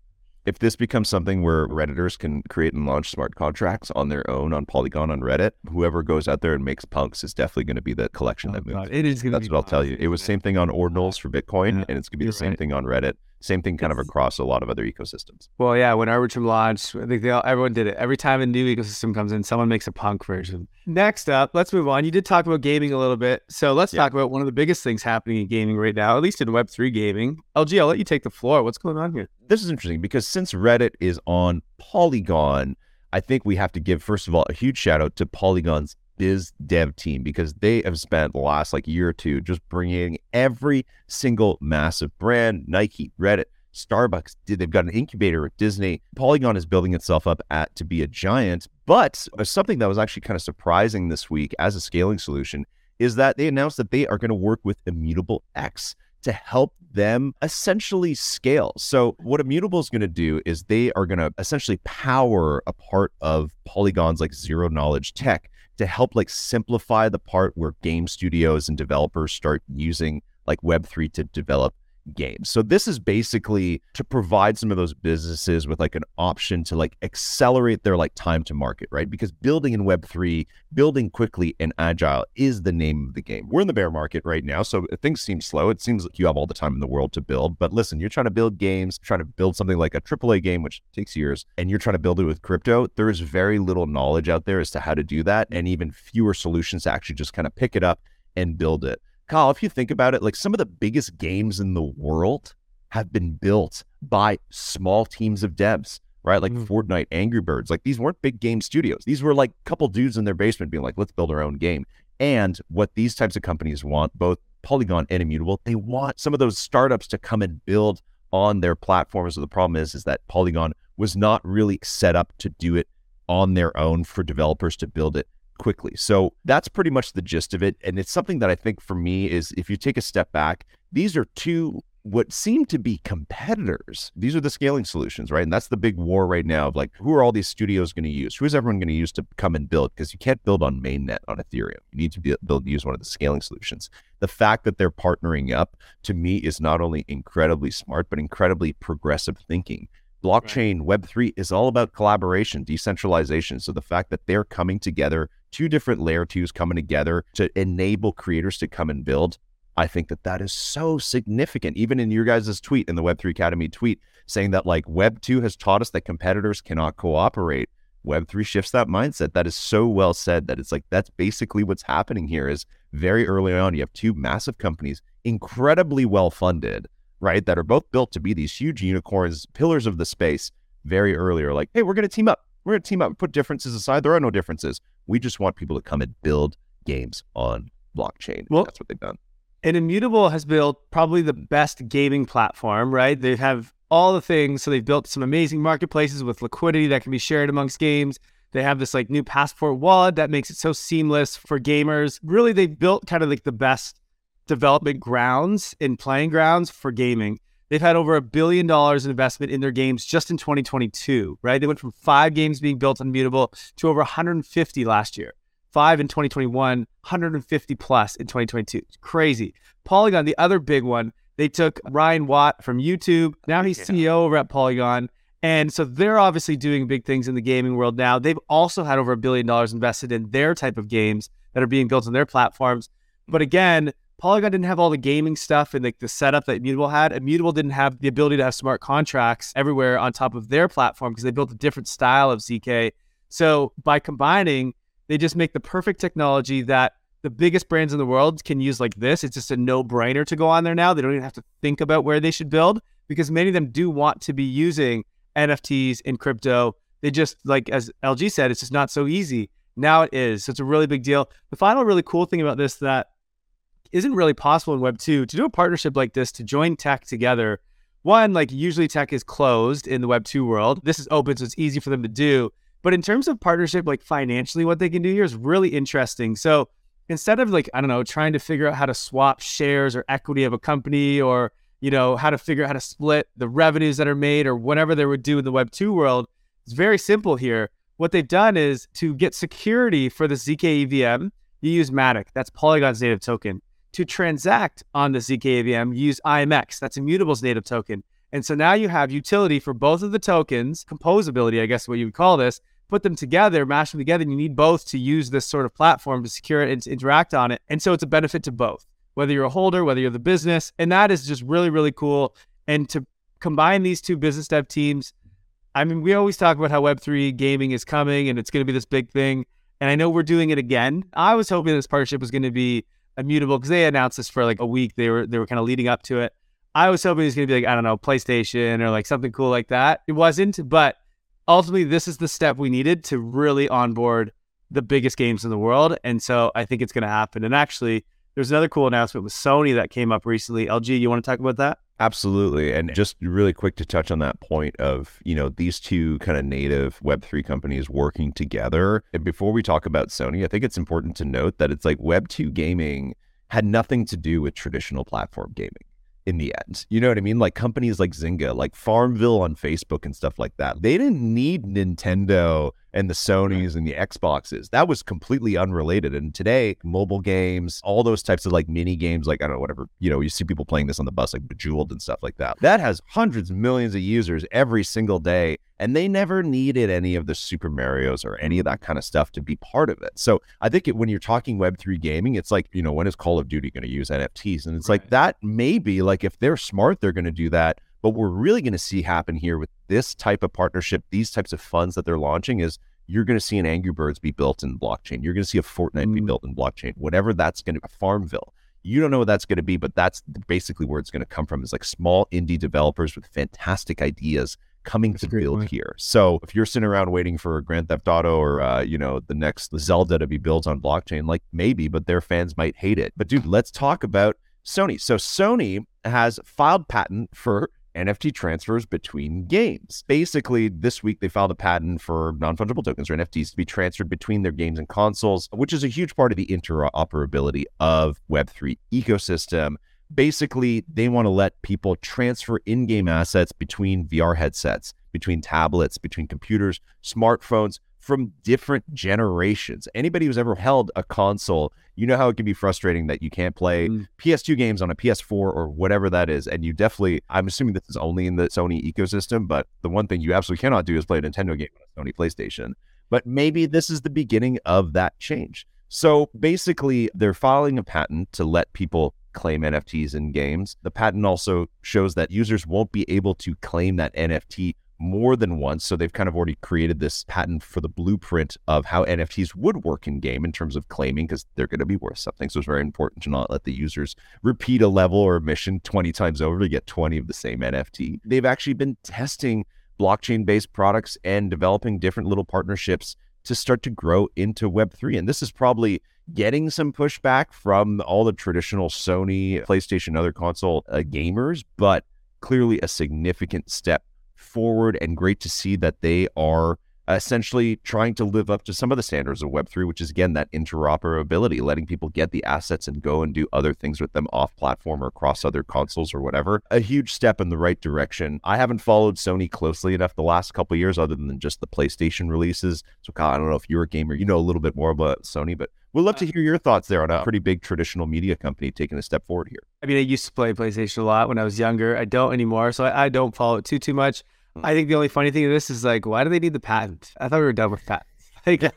if this becomes something where redditors can create and launch smart contracts on their own on Polygon on Reddit, whoever goes out there and makes punks is definitely going to be the collection oh, that moves. God, it is. That's what I'll tell you. It was same thing on Ordinals for Bitcoin, yeah, and it's going to be the same right. thing on Reddit. Same thing kind of across a lot of other ecosystems. Well, yeah, when Arbitrum launched, I think they all, everyone did it. Every time a new ecosystem comes in, someone makes a punk version. Next up, let's move on. You did talk about gaming a little bit. So let's yeah. talk about one of the biggest things happening in gaming right now, at least in Web3 gaming. LG, I'll let you take the floor. What's going on here? This is interesting because since Reddit is on Polygon, I think we have to give, first of all, a huge shout out to Polygon's biz dev team because they have spent the last like year or two just bringing every single massive brand, Nike, Reddit, Starbucks. They've got an incubator with Disney. Polygon is building itself up at to be a giant. But something that was actually kind of surprising this week as a scaling solution is that they announced that they are going to work with Immutable X to help them essentially scale. So, what Immutable is going to do is they are going to essentially power a part of Polygon's like zero knowledge tech to help like simplify the part where game studios and developers start using like Web3 to develop games. So this is basically to provide some of those businesses with like an option to like accelerate their like time to market, right? Because building in web3, building quickly and agile is the name of the game. We're in the bear market right now, so things seem slow. It seems like you have all the time in the world to build, but listen, you're trying to build games, trying to build something like a AAA game which takes years, and you're trying to build it with crypto. There is very little knowledge out there as to how to do that and even fewer solutions to actually just kind of pick it up and build it. Kyle, if you think about it, like some of the biggest games in the world have been built by small teams of devs, right? Like mm. Fortnite, Angry Birds. Like these weren't big game studios. These were like a couple dudes in their basement being like, let's build our own game. And what these types of companies want, both Polygon and Immutable, they want some of those startups to come and build on their platforms. So the problem is, is that Polygon was not really set up to do it on their own for developers to build it quickly. So that's pretty much the gist of it. And it's something that I think for me is if you take a step back, these are two what seem to be competitors. These are the scaling solutions, right? And that's the big war right now of like, who are all these studios going to use? Who is everyone going to use to come and build? Because you can't build on mainnet on Ethereum. You need to be, build use one of the scaling solutions. The fact that they're partnering up to me is not only incredibly smart, but incredibly progressive thinking. Blockchain right. Web3 is all about collaboration, decentralization. So the fact that they're coming together two different layer twos coming together to enable creators to come and build. I think that that is so significant. Even in your guys' tweet, in the Web3 Academy tweet, saying that like Web2 has taught us that competitors cannot cooperate. Web3 shifts that mindset. That is so well said that it's like that's basically what's happening here is very early on, you have two massive companies, incredibly well funded, right? That are both built to be these huge unicorns, pillars of the space very early are like, hey, we're going to team up. We're going to team up and put differences aside. There are no differences. We just want people to come and build games on blockchain. Well, that's what they've done. And Immutable has built probably the best gaming platform, right? They have all the things. So they've built some amazing marketplaces with liquidity that can be shared amongst games. They have this like new passport wallet that makes it so seamless for gamers. Really, they've built kind of like the best development grounds and playing grounds for gaming. They've had over a billion dollars in investment in their games just in 2022, right? They went from five games being built on Immutable to over 150 last year. Five in 2021, 150 plus in 2022. It's crazy. Polygon, the other big one, they took Ryan Wyatt from YouTube. Now he's CEO over at Polygon. And so they're obviously doing big things in the gaming world now. They've also had over a billion dollars invested in their type of games that are being built on their platforms. But again, Polygon didn't have all the gaming stuff and like the setup that Immutable had. Immutable didn't have the ability to have smart contracts everywhere on top of their platform because they built a different style of ZK. So by combining, they just make the perfect technology that the biggest brands in the world can use like this. It's just a no brainer to go on there now. They don't even have to think about where they should build because many of them do want to be using NFTs in crypto. They just, like as LG said, it's just not so easy. Now it is. So it's a really big deal. The final really cool thing about this that isn't really possible in Web 2 to do a partnership like this, to join tech together. One, like usually tech is closed in the Web 2 world. This is open, so it's easy for them to do. But in terms of partnership, like financially, what they can do here is really interesting. So instead of like, I don't know, trying to figure out how to swap shares or equity of a company or, you know, how to figure out how to split the revenues that are made or whatever they would do in the Web 2 world, it's very simple here. What they've done is to get security for the ZK EVM, you use Matic. That's Polygon's native token. To transact on the ZK EVM, you use IMX. That's Immutable's native token. And so now you have utility for both of the tokens, composability, I guess what you would call this, put them together, mash them together, and you need both to use this sort of platform to secure it and to interact on it. And so it's a benefit to both, whether you're a holder, whether you're the business. And that is just really, really cool. And to combine these two business dev teams, I mean, we always talk about how Web3 gaming is coming and it's going to be this big thing. And I know we're doing it again. I was hoping this partnership was going to be immutable because they announced this for like a week. They were they were kind of leading up to it. I was hoping it was going to be like I don't know PlayStation or like something cool like that. It wasn't, but ultimately, this is the step we needed to really onboard the biggest games in the world. And so I think it's going to happen. And actually, there's another cool announcement with Sony that came up recently. LG, you want to talk about that? Absolutely. And just really quick to touch on that point of, you know, these two kind of native Web3 companies working together. And before we talk about Sony, I think it's important to note that it's like Web2 gaming had nothing to do with traditional platform gaming in the end. You know what I mean? Like companies like Zynga, like Farmville on Facebook and stuff like that. They didn't need Nintendo and the Sonys and the Xboxes. That was completely unrelated. And today, mobile games, all those types of like mini games, like I don't know, whatever, you know, you see people playing this on the bus, like Bejeweled and stuff like that. That has hundreds of millions of users every single day. And they never needed any of the Super Marios or any of that kind of stuff to be part of it. So I think it, when you're talking Web3 gaming, it's like, you know, when is Call of Duty going to use NFTs? And it's right. like that maybe like if they're smart, they're going to do that. But we're really going to see happen here with this type of partnership, these types of funds that they're launching is you're going to see an Angry Birds be built in blockchain. You're going to see a Fortnite mm. be built in blockchain, whatever that's going to be, a Farmville. You don't know what that's going to be, but that's basically where it's going to come from is like small indie developers with fantastic ideas coming that's to build point. here. So if you're sitting around waiting for Grand Theft Auto or, uh, you know, the next Zelda to be built on blockchain, like maybe, but their fans might hate it. But dude, let's talk about Sony. So Sony has filed patent for NFT transfers between games. Basically, this week they filed a patent for non fungible tokens or NFTs to be transferred between their games and consoles, which is a huge part of the interoperability of Web3 ecosystem. Basically, they want to let people transfer in game assets between VR headsets, between tablets, between computers, smartphones from different generations. Anybody who's ever held a console you know how it can be frustrating that you can't play mm. PS2 games on a PS4 or whatever that is. And you definitely, I'm assuming this is only in the Sony ecosystem, but the one thing you absolutely cannot do is play a Nintendo game on a Sony PlayStation. But maybe this is the beginning of that change. So basically, they're filing a patent to let people claim NFTs in games. The patent also shows that users won't be able to claim that NFT more than once. So they've kind of already created this patent for the blueprint of how NFTs would work in game in terms of claiming because they're going to be worth something. So it's very important to not let the users repeat a level or a mission 20 times over to get 20 of the same NFT. They've actually been testing blockchain based products and developing different little partnerships to start to grow into Web3. And this is probably getting some pushback from all the traditional Sony, PlayStation, other console uh, gamers, but clearly a significant step forward and great to see that they are Uh, essentially trying to live up to some of the standards of Web3, which is again that interoperability, letting people get the assets and go and do other things with them off platform or across other consoles or whatever. A huge step in the right direction. I haven't followed Sony closely enough the last couple years, other than just the PlayStation releases. So, Kyle, I don't know if you're a gamer, you know a little bit more about Sony, but We'd love to uh, hear your thoughts there on a pretty big traditional media company taking a step forward here. I mean, I used to play PlayStation a lot when I was younger. I don't anymore, so I, I don't follow it too too much. I think the only funny thing of this is like, why do they need the patent? I thought we were done with patents. *laughs* Like, you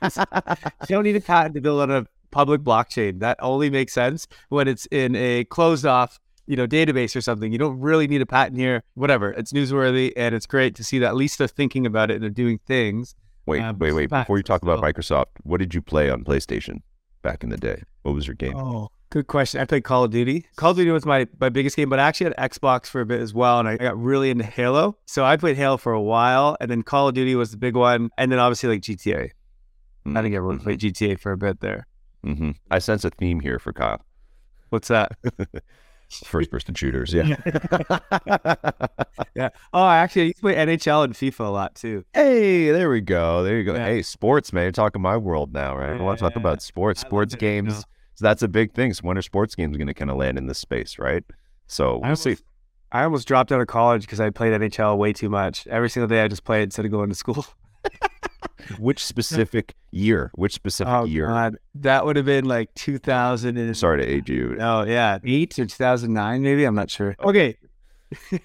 don't need a patent to build on a public blockchain. That only makes sense when it's in a closed off, you know, database or something. You don't really need a patent here. Whatever. It's newsworthy and it's great to see that at least they're thinking about it and they're doing things. Wait, Um, wait, wait. Before you talk about Microsoft, what did you play on PlayStation back in the day? What was your game? Oh, good question. I played Call of Duty. Call of Duty was my, my biggest game, but I actually had Xbox for a bit as well. And I got really into Halo. So I played Halo for a while. And then Call of Duty was the big one. And then obviously like GTA. I think everyone played GTA for a bit there. Mm-hmm. I sense a theme here for Kyle. What's that? *laughs* First person shooters. Yeah. *laughs* Yeah. Oh, actually, I used to play NHL and FIFA a lot too. hey, there we go. There you go. Yeah. Hey, sports, man. You're talking my world now, right? I want to talk Yeah. about sports, sports games. So that's a big thing. So winter sports games going to kind of land in this space, right? So I we'll almost, see. I almost dropped out of college because I played NHL way too much. Every single day I just played instead of going to school. *laughs* Which specific year? Which specific Oh, year? God. That would have been like 2000 and Sorry to age you. Oh yeah, eight or two thousand nine, maybe. I'm not sure. Oh. Okay. *laughs*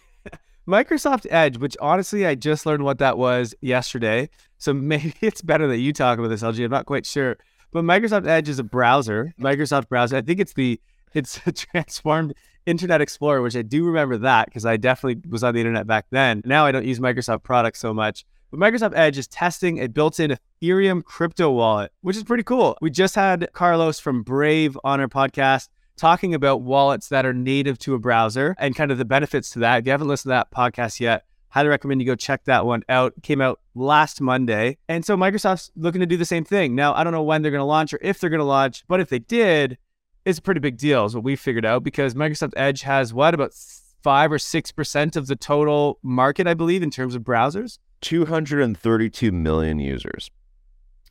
Microsoft Edge, which honestly I just learned what that was yesterday. So *laughs* maybe it's better that you talk about this, LG. I'm not quite sure. But Microsoft Edge is a browser, Microsoft browser. I think it's the it's *laughs* transformed Internet Explorer, which I do remember that because I definitely was on the internet back then. Now I don't use Microsoft products so much. But Microsoft Edge is testing a built-in Ethereum crypto wallet, which is pretty cool. We just had Carlos from Brave on our podcast talking about wallets that are native to a browser and kind of the benefits to that. If you haven't listened to that podcast yet, highly recommend you go check that one out. It came out last Monday. And so Microsoft's looking to do the same thing. Now, I don't know when they're going to launch or if they're going to launch, but if they did, it's a pretty big deal, is what we figured out, because Microsoft Edge has what, about five or 6% of the total market, I believe, in terms of browsers? 232 million users.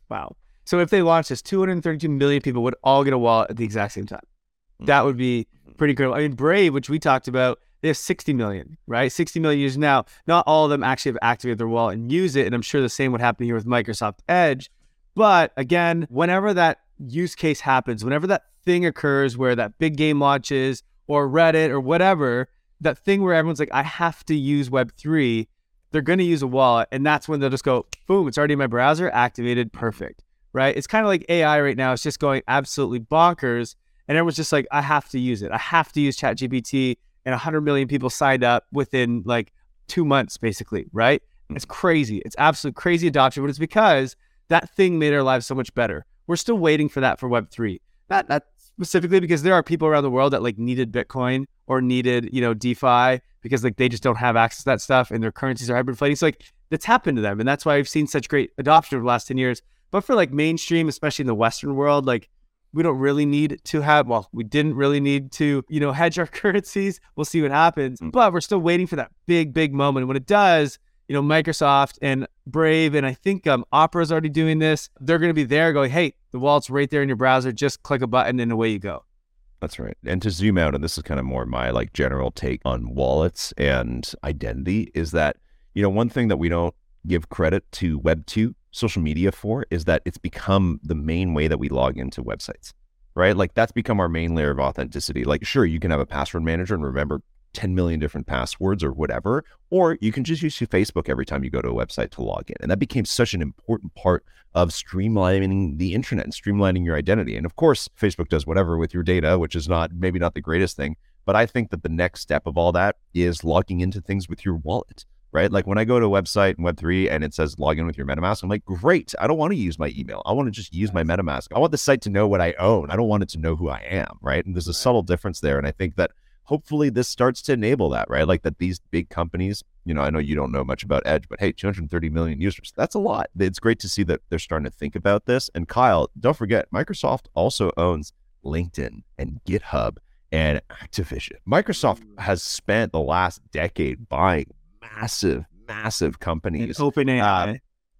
Wow. So if they launched this, 232 million people would all get a wallet at the exact same time. Hmm. That would be pretty incredible. I mean, Brave, which we talked about, they have 60 million, right? 60 million users now. Not all of them actually have activated their wallet and use it. And I'm sure the same would happen here with Microsoft Edge. But again, whenever that use case happens, whenever that thing occurs where that big game launches or Reddit or whatever, that thing where everyone's like, I have to use Web3, they're going to use a wallet. And that's when they'll just go, boom, it's already in my browser, activated, perfect, right? It's kind of like AI right now. It's just going absolutely bonkers. And everyone's just like, I have to use it. I have to use ChatGPT. And 100 million people signed up within like two months, basically, right? Mm. It's crazy. It's absolute crazy adoption, but it's because that thing made our lives so much better. We're still waiting for that for Web3. Not, not specifically because there are people around the world that like needed Bitcoin or needed, you know, DeFi because like they just don't have access to that stuff and their currencies are hyperinflating. So like that's happened to them. And that's why I've seen such great adoption over the last 10 years. But for like mainstream, especially in the Western world, like we don't really need to have, well, we didn't really need to, you know, hedge our *laughs* currencies. We'll see what happens. But we're still waiting for that big, big moment. When it does, you know, Microsoft and Brave, and I think um, Opera's already doing this. They're going to be there going, hey, the wallet's right there in your browser. Just click a button and away you go. That's right. And to zoom out, and this is kind of more my like general take on wallets and identity, is that, you know, one thing that we don't give credit to Web2 social media for is that it's become the main way that we log into websites, right? Like that's become our main layer of authenticity. Like, sure, you can have a password manager and remember 10 million different passwords or whatever, or you can just use your Facebook every time you go to a website to log in. And that became such an important part of streamlining the internet and streamlining your identity. And of course, Facebook does whatever with your data, which is not maybe not the greatest thing. But I think that the next step of all that is logging into things with your wallet, right? Like when I go to a website in Web3 and it says log in with your MetaMask, I'm like, great. I don't want to use my email. I want to just use my MetaMask. I want the site to know what I own. I don't want it to know who I am, right? And there's a subtle difference there. And I think that hopefully this starts to enable that, right? Like that these big companies, you know, I know you don't know much about Edge, but hey, 230 million users, that's a lot. It's great to see that they're starting to think about this. And Kyle, don't forget, Microsoft also owns LinkedIn and GitHub and Activision. Microsoft mm. has spent the last decade buying massive, massive companies. Open AI. Um,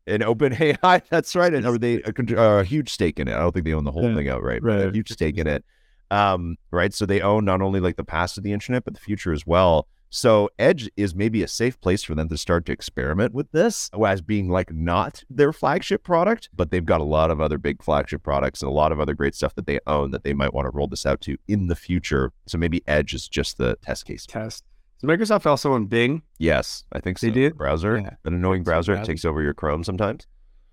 and OpenAI, *laughs* that's right. And are they a, uh, a huge stake in it? I don't think they own the whole Yeah, thing outright, right. huge stake in it. Um, right. So they own not only like the past of the internet, but the future as well. So Edge is maybe a safe place for them to start to experiment with this as being like not their flagship product, but they've got a lot of other big flagship products and a lot of other great stuff that they own that they might want to roll this out to in the future. So maybe Edge is just the test case. Test. Does Microsoft also on Bing? Yes, I think so. They do? Browser, Yeah. an annoying browser, browser. takes over your Chrome sometimes.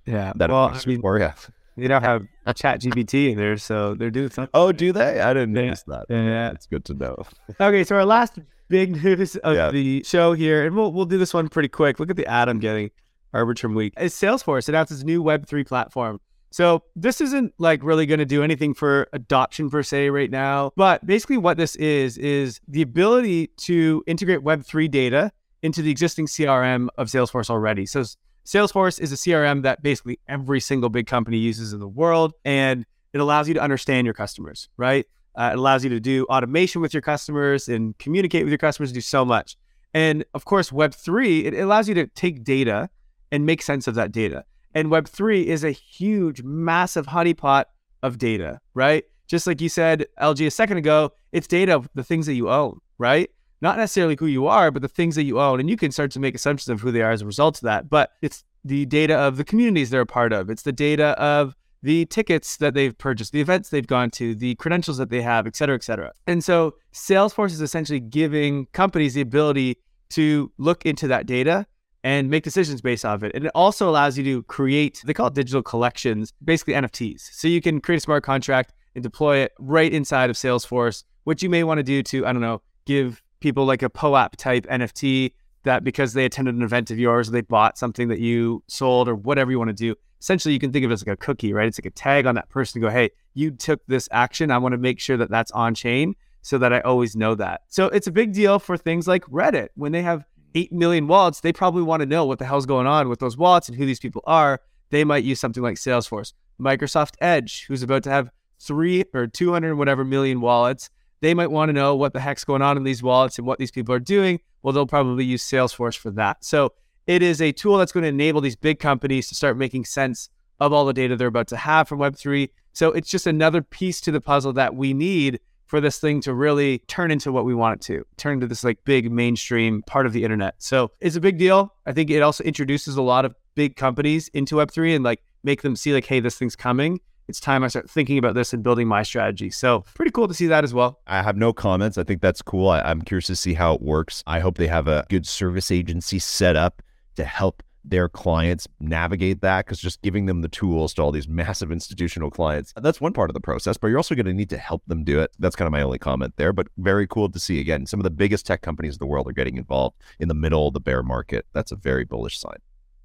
Yeah. That well, I mean, or yeah. They now have *laughs* Chat GPT in there, so they're doing something. Oh, do they? I didn't Yeah. notice that. Yeah. It's good to know. Okay, so our last big *laughs* news of Yeah. the show here, and we'll we'll do this one pretty quick. Look at the ad I'm getting. Arbitrum Week is Salesforce announces new Web three platform. So this isn't like really going to do anything for adoption per se right now, but basically what this is is the ability to integrate Web three data into the existing CRM of Salesforce already. So Salesforce is a CRM that basically every single big company uses in the world, and it allows you to understand your customers, right? Uh, it allows you to do automation with your customers and communicate with your customers, do so much. And of course, Web3, it allows you to take data and make sense of that data. And Web3 is a huge, massive honeypot of data, right? Just like you said, LG, a second ago, it's data of the things that you own, right? Not necessarily who you are, but the things that you own. And you can start to make assumptions of who they are as a result of that. But it's the data of the communities they're a part of, it's the data of the tickets that they've purchased, the events they've gone to, the credentials that they have, et cetera, et cetera. And so Salesforce is essentially giving companies the ability to look into that data and make decisions based off it. And it also allows you to create, they call it digital collections, basically NFTs. So you can create a smart contract and deploy it right inside of Salesforce, which you may want to do to, I don't know, give people like a POAP type NFT that because they attended an event of yours, they bought something that you sold or whatever you want to do. Essentially, you can think of it as like a cookie, right? It's like a tag on that person to go, hey, you took this action. I want to make sure that that's on chain so that I always know that. So it's a big deal for things like Reddit. When they have 8 million wallets, they probably want to know what the hell's going on with those wallets and who these people are. They might use something like Salesforce. Microsoft Edge, who's about to have three or 200 and whatever million wallets, they might want to know what the heck's going on in these wallets and what these people are doing. Well, they'll probably use Salesforce for that. So it is a tool that's going to enable these big companies to start making sense of all the data they're about to have from Web3. So it's just another piece to the puzzle that we need for this thing to really turn into what we want it to, turn into this like big mainstream part of the internet. So it's a big deal. I think it also introduces a lot of big companies into Web3 and like make them see like, hey, this thing's coming. It's time I start thinking about this and building my strategy. So pretty cool to see that as well. I have no comments. I think that's cool. I, I'm curious to see how it works. I hope they have a good service agency set up to help their clients navigate that because just giving them the tools to all these *laughs* massive institutional clients, that's one part of the process, but you're also going to need to help them do it. That's kind of my only comment there, but very cool to see. Again, some of the biggest tech companies in the world are getting involved in the middle of the bear market. That's a very bullish sign.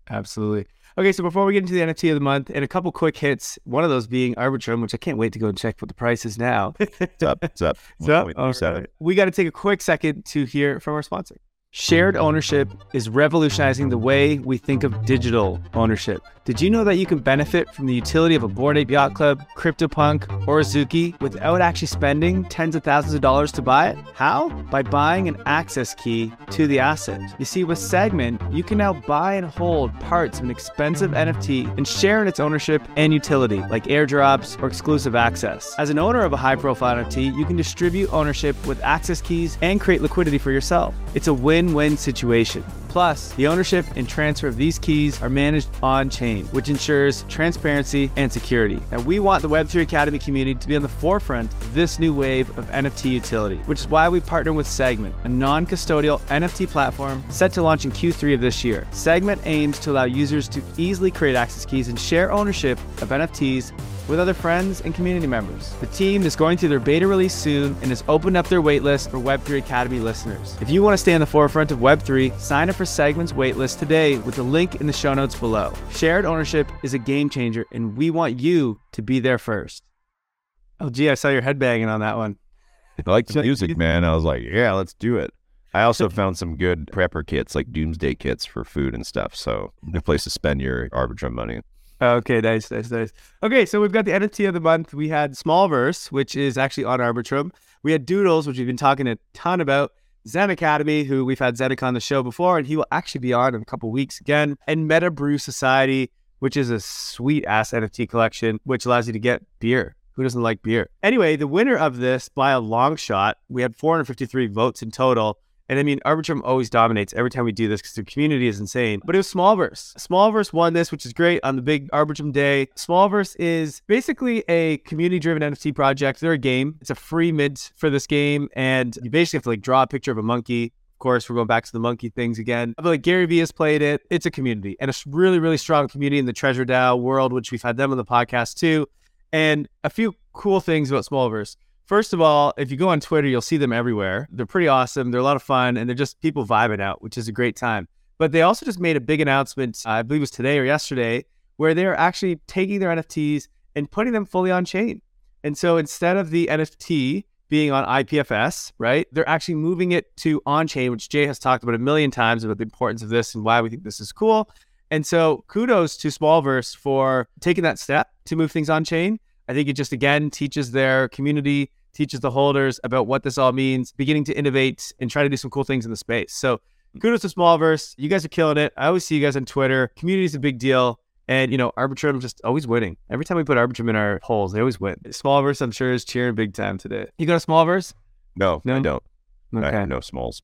Absolutely. Okay, so before we get into the NFT of the month, and a couple quick hits, one of those being Arbitrum, which I can't wait to go and check what the price is now. What's up? What's up? *laughs* So, 1.37. all right. we got to take a quick second to hear from our sponsor. Shared ownership is revolutionizing the way we think of digital ownership. Did you know that you can benefit from the utility of a Bored Ape Yacht Club, CryptoPunk, or Azuki without actually spending tens of thousands of dollars to buy it? How? By buying an access key to the asset. You see, with SegMint, you can now buy and hold parts of an expensive NFT and share in its ownership and utility, like airdrops or exclusive access. As an owner of a high profile NFT, you can distribute ownership with access keys and create liquidity for yourself. It's a win win win situation. Plus, the ownership and transfer of these keys are managed on chain, which ensures transparency and security. And we want the Web3 Academy community to be on the forefront of this new wave of NFT utility, which is why we partner with SegMint, a non custodial NFT platform set to launch in Q3 of this year. SegMint aims to allow users to easily create access keys and share ownership of NFTs with other friends and community members. The team is going through their beta release soon and has opened up their waitlist for Web3 Academy listeners. If you want to stay on the forefront of Web3, sign up for SegMint's waitlist today with the link in the show notes below. Shared ownership is a game changer, and we want you to be there first. Oh, gee, I saw your head banging on that one. I like the *laughs* music, man. I was like, yeah, let's do it. I also *laughs* found some good prepper kits, like doomsday kits for food and stuff. So, a place to spend your Arbitrum money. Okay, nice, nice, nice. Okay, so we've got the NFT of the month. We had Smolverse, which is actually on Arbitrum. We had Doodles, which we've been talking a ton about. Zen Academy, who we've had Zeneca on the show before, and he will actually be on in a couple weeks again. And Meta Brew Society, which is a sweet ass NFT collection, which allows you to get beer. Who doesn't like beer? Anyway, the winner of this by a long shot, we had 453 votes in total. And I mean, Arbitrum always dominates every time we do this because the community is insane. But it was Smolverse. Smolverse won this, which is great on the big Arbitrum day. Smolverse is basically a community driven NFT project. They're a game. It's a free mint for this game. And you basically have to like draw a picture of a monkey Of course, we're going back to the monkey things again. Feel like Gary Vee has played it. It's a community and a really, really strong community in the Treasure DAO world, which we've had them on the podcast too. And a few cool things about Smolverse. First of all, if you go on Twitter, you'll see them everywhere. They're pretty awesome. They're a lot of fun and they're just people vibing out, which is a great time. But they also just made a big announcement, uh, I believe it was today or yesterday, where they're actually taking their NFTs and putting them fully on chain. And so instead of the NFT being on IPFS, right? They're actually moving it to on chain, which Jay has talked about a million times about the importance of this and why we think this is cool. And so kudos to Smolverse for taking that step to move things on chain. I think it just again teaches their community, teaches the holders about what this all means, beginning to innovate and try to do some cool things in the space. So hmm. kudos to Smolverse. You guys are killing it. I always see you guys on Twitter. Community is a big deal. And, you know, Arbitrum just always winning. Every time we put Arbitrum in our polls, they always win. Smolverse, I'm sure, is cheering big time today. You go to Smolverse? No, No? I don't. Okay. I have no smalls.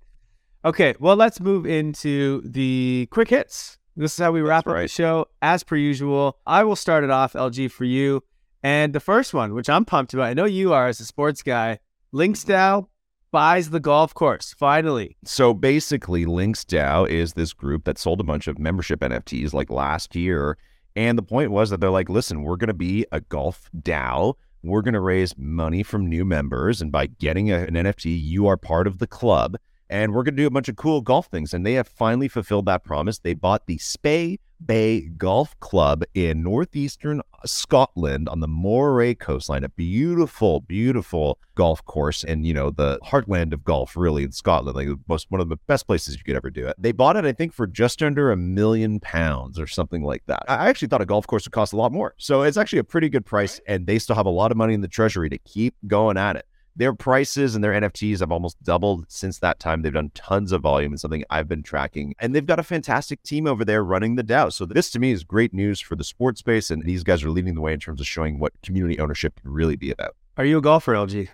Okay. Well, let's move into the quick hits. This is how we wrap up the show. As per usual, I will start it off, LG, for you. And the first one, which I'm pumped about, I know you are as a sports guy, Links DAO buys the golf course. Finally. So basically, Links DAO is this group that sold a bunch of membership NFTs like last year. And the point was that they're like, listen, we're going to be a golf DAO. We're going to raise money from new members. And by getting a- an NFT, you are part of the club. And we're going to do a bunch of cool golf things. And they have finally fulfilled that promise. They bought the Spey Bay Golf Club in northeastern uh, Scotland on the Moray coastline. A beautiful, beautiful golf course and you know the heartland of golf, really in Scotland, like most one of the best places you could ever do it. They bought it, I think, for just under a million pounds or something like that. I I actually thought a golf course would cost a lot more, so it's actually a pretty good price, and they still have a lot of money in the treasury to keep going at it. Their prices and their NFTs have almost doubled since that time. They've done tons of volume and something I've been tracking. And they've got a fantastic team over there running the DAO. So this to me is great news for the sports space. And these guys are leading the way in terms of showing what community ownership can really be about. Are you a golfer, LG?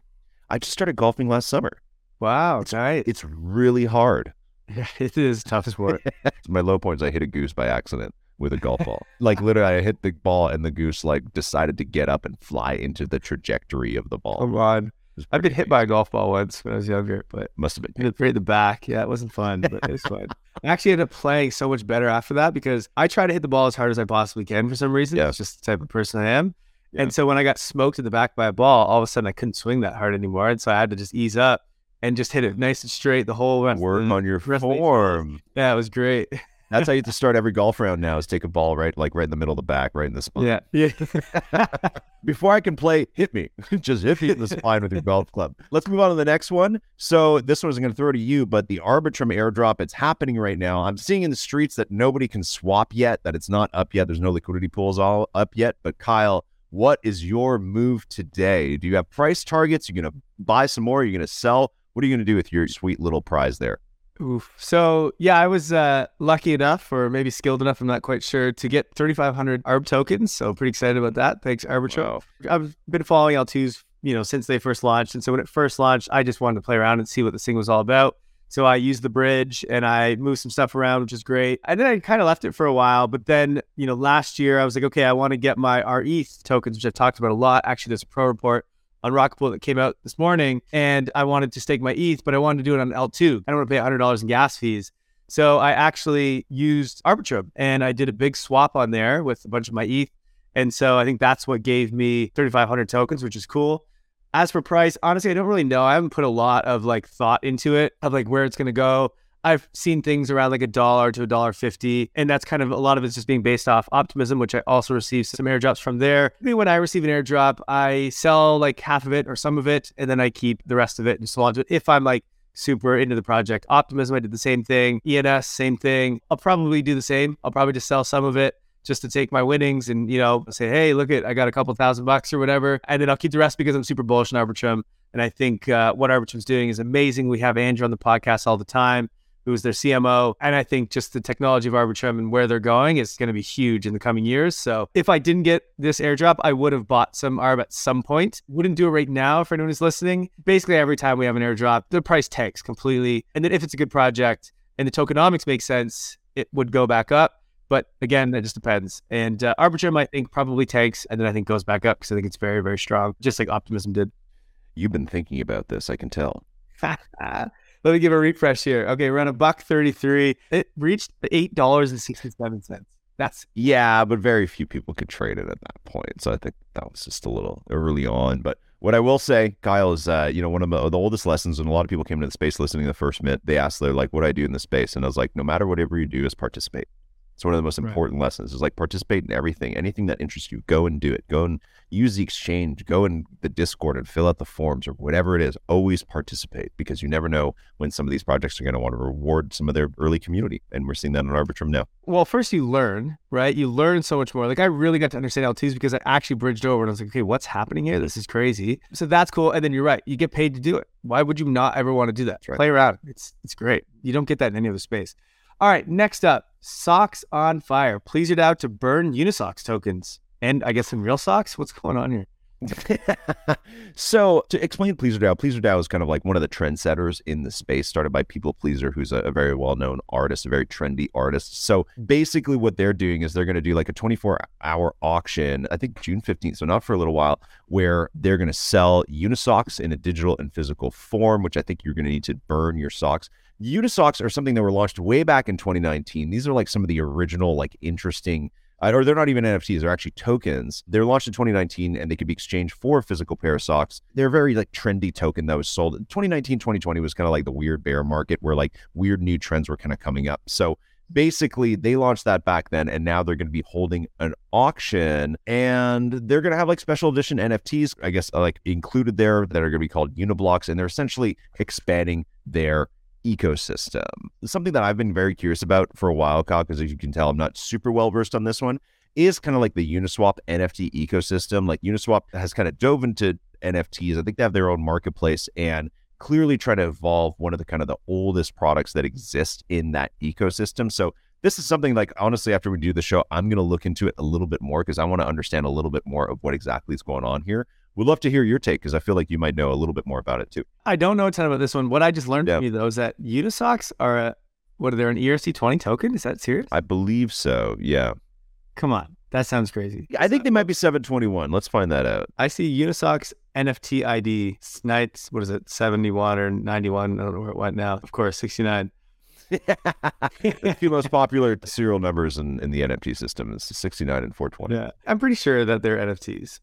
I just started golfing last summer. Wow. Nice. It's really hard. Yeah, *laughs* it is tough sport. *laughs* My low points, I hit a goose by accident with a golf ball. like literally, I hit the ball and the goose like decided to get up and fly into the trajectory of the ball. Come on. I've been hit by a golf ball once when I was younger, but Must have been. right in the back. Yeah, it wasn't fun, but it was fun. *laughs* I actually ended up playing so much better after that because I try to hit the ball as hard as I possibly can for some reason. Yeah. It's just the type of person I am. Yeah. And so when I got smoked in the back by a ball, all of a sudden I couldn't swing that hard anymore. And so I had to just ease up and just hit it nice and straight the whole rest. Work on your rest form. Yeah, it was great. *laughs* That's how you have to start every golf round now is take a ball right like right in the middle of the back, right in the spine. Yeah. Yeah. *laughs* Before I can play, hit me. *laughs* Just hit me in the spine with your golf club. Let's move on to the next one. So this one is going to throw to you, but the Arbitrum airdrop, it's happening right now. I'm seeing in the streets that nobody can swap yet, that it's not up yet. There's no liquidity pools all up yet. But Kyle, what is your move today? Do you have price targets? You're going to buy some more? You're going to sell? What are you going to do with your sweet little prize there? Oof. So yeah, I was uh, lucky enough, or maybe skilled enough, I'm not quite sure, to get 3,500 ARB tokens. So pretty excited about that. Thanks, Arbitrum. Wow. I've been following L2s, you know, since they first launched. And so when it first launched, I just wanted to play around and see what this thing was all about. So I used the bridge and I moved some stuff around, which is great. And then I kind of left it for a while. But then, you know, last year I was like, okay, I want to get my RETH tokens, which I've talked about a lot. Actually, there's a pro report on Rocketpool that came out this morning, and I wanted to stake my ETH, but I wanted to do it on L2. I don't want to pay $100 in gas fees. So I actually used Arbitrum and I did a big swap on there with a bunch of my ETH. And so I think that's what gave me 3,500 tokens, which is cool. As for price, honestly, I don't really know. I haven't put a lot of like thought into it of like where it's going to go. I've seen things around like a dollar to a dollar fifty, and that's kind of a lot of it's just being based off optimism, which I also received some airdrops from there. Maybe when I receive an airdrop, I sell like half of it or some of it, and then I keep the rest of it and so on. it if I'm like super into the project. Optimism, I did the same thing. ENS, same thing. I'll probably do the same. I'll probably just sell some of it just to take my winnings and you know say, hey, look at I got a couple thousand bucks or whatever, and then I'll keep the rest because I'm super bullish on Arbitrum. And I think uh, what Arbitrum's doing is amazing. We have Andrew on the podcast all the time who is their CMO. And I think just the technology of Arbitrum and where they're going is going to be huge in the coming years. So if I didn't get this airdrop, I would have bought some ARB at some point. Wouldn't do it right now for anyone who's listening. Basically, every time we have an airdrop, the price tanks completely. And then if it's a good project and the tokenomics make sense, it would go back up. But again, that just depends. And uh, Arbitrum, I think, probably tanks and then I think goes back up because I think it's very, very strong, just like Optimism did. You've been thinking about this, I can tell. *laughs* Let me give a refresh here. Okay, we're on a buck 33. It reached $8.67. That's Yeah, but very few people could trade it at that point. So I think that was just a little early on. But what I will say, Kyle, is uh, you know, one of the, oldest lessons, when a lot of people came to the space listening to the first minute, they asked, they're like, what do I do in the space? And I was like, no matter whatever you do, is participate. It's one of the most Right. important lessons. Is like participate in everything, anything that interests you. Go and do it. Go and use the exchange. Go in the Discord and fill out the forms or whatever it is. Always participate because you never know when some of these projects are going to want to reward some of their early community, and we're seeing that in Arbitrum now. well, first you learn, right? You learn so much more. Like I really got to understand L2s because I actually bridged over and I was like, okay, what's happening here? This is crazy. So that's cool. And then you're right. You get paid to do it. Why would you not ever want to do that? right. Play around. It's it's great. You don't get that in any other space. All right, next up, socks on fire. Please it out to burn Unisocks tokens. And I guess some real socks? What's going on here? *laughs* so to explain Pleasr DAO, Pleasr DAO is kind of like one of the trendsetters in the space, started by People Pleaser, who's a, a very well-known artist, a very trendy artist. So basically, what they're doing is they're going to do like a 24-hour auction. I think June 15th, so not for a little while, where they're going to sell Unisocks in a digital and physical form, which I think you're going to need to burn your socks. Unisocks are something that were launched way back in 2019. These are like some of the original, like interesting or they're not even NFTs, they're actually tokens. They're launched in 2019 and they could be exchanged for a physical pair of socks. They're a very like trendy token that was sold. 2019, 2020 was kind of like the weird bear market where like weird new trends were kind of coming up. So basically they launched that back then and now they're going to be holding an auction and they're going to have like special edition NFTs, I guess uh, like included there that are going to be called Uniblocks and they're essentially expanding their ecosystem. Something that I've been very curious about for a while, Kyle, because as you can tell, I'm not super well versed on this one, is kind of like the Uniswap NFT ecosystem. Like Uniswap has kind of dove into NFTs. I think they have their own marketplace and clearly try to evolve one of the kind of the oldest products that exist in that ecosystem. So this is something like honestly, after we do the show, I'm going to look into it a little bit more because I want to understand a little bit more of what exactly is going on here. Would love to hear your take because I feel like you might know a little bit more about it too. I don't know a ton about this one. What I just learned Yeah. from you though is that Unisocks are a what are they an E ERC20 token? Is that serious? I believe so. Yeah. Come on. That sounds crazy. I think they might be 721. Let's find that out. I see Unisocks NFT ID Snites, what is it, 71 or 91? I don't know where it went now. Of course, 69. the two most *laughs* popular serial numbers in, in the NFT system is 69 and 420. Yeah. I'm pretty sure that they're NFTs.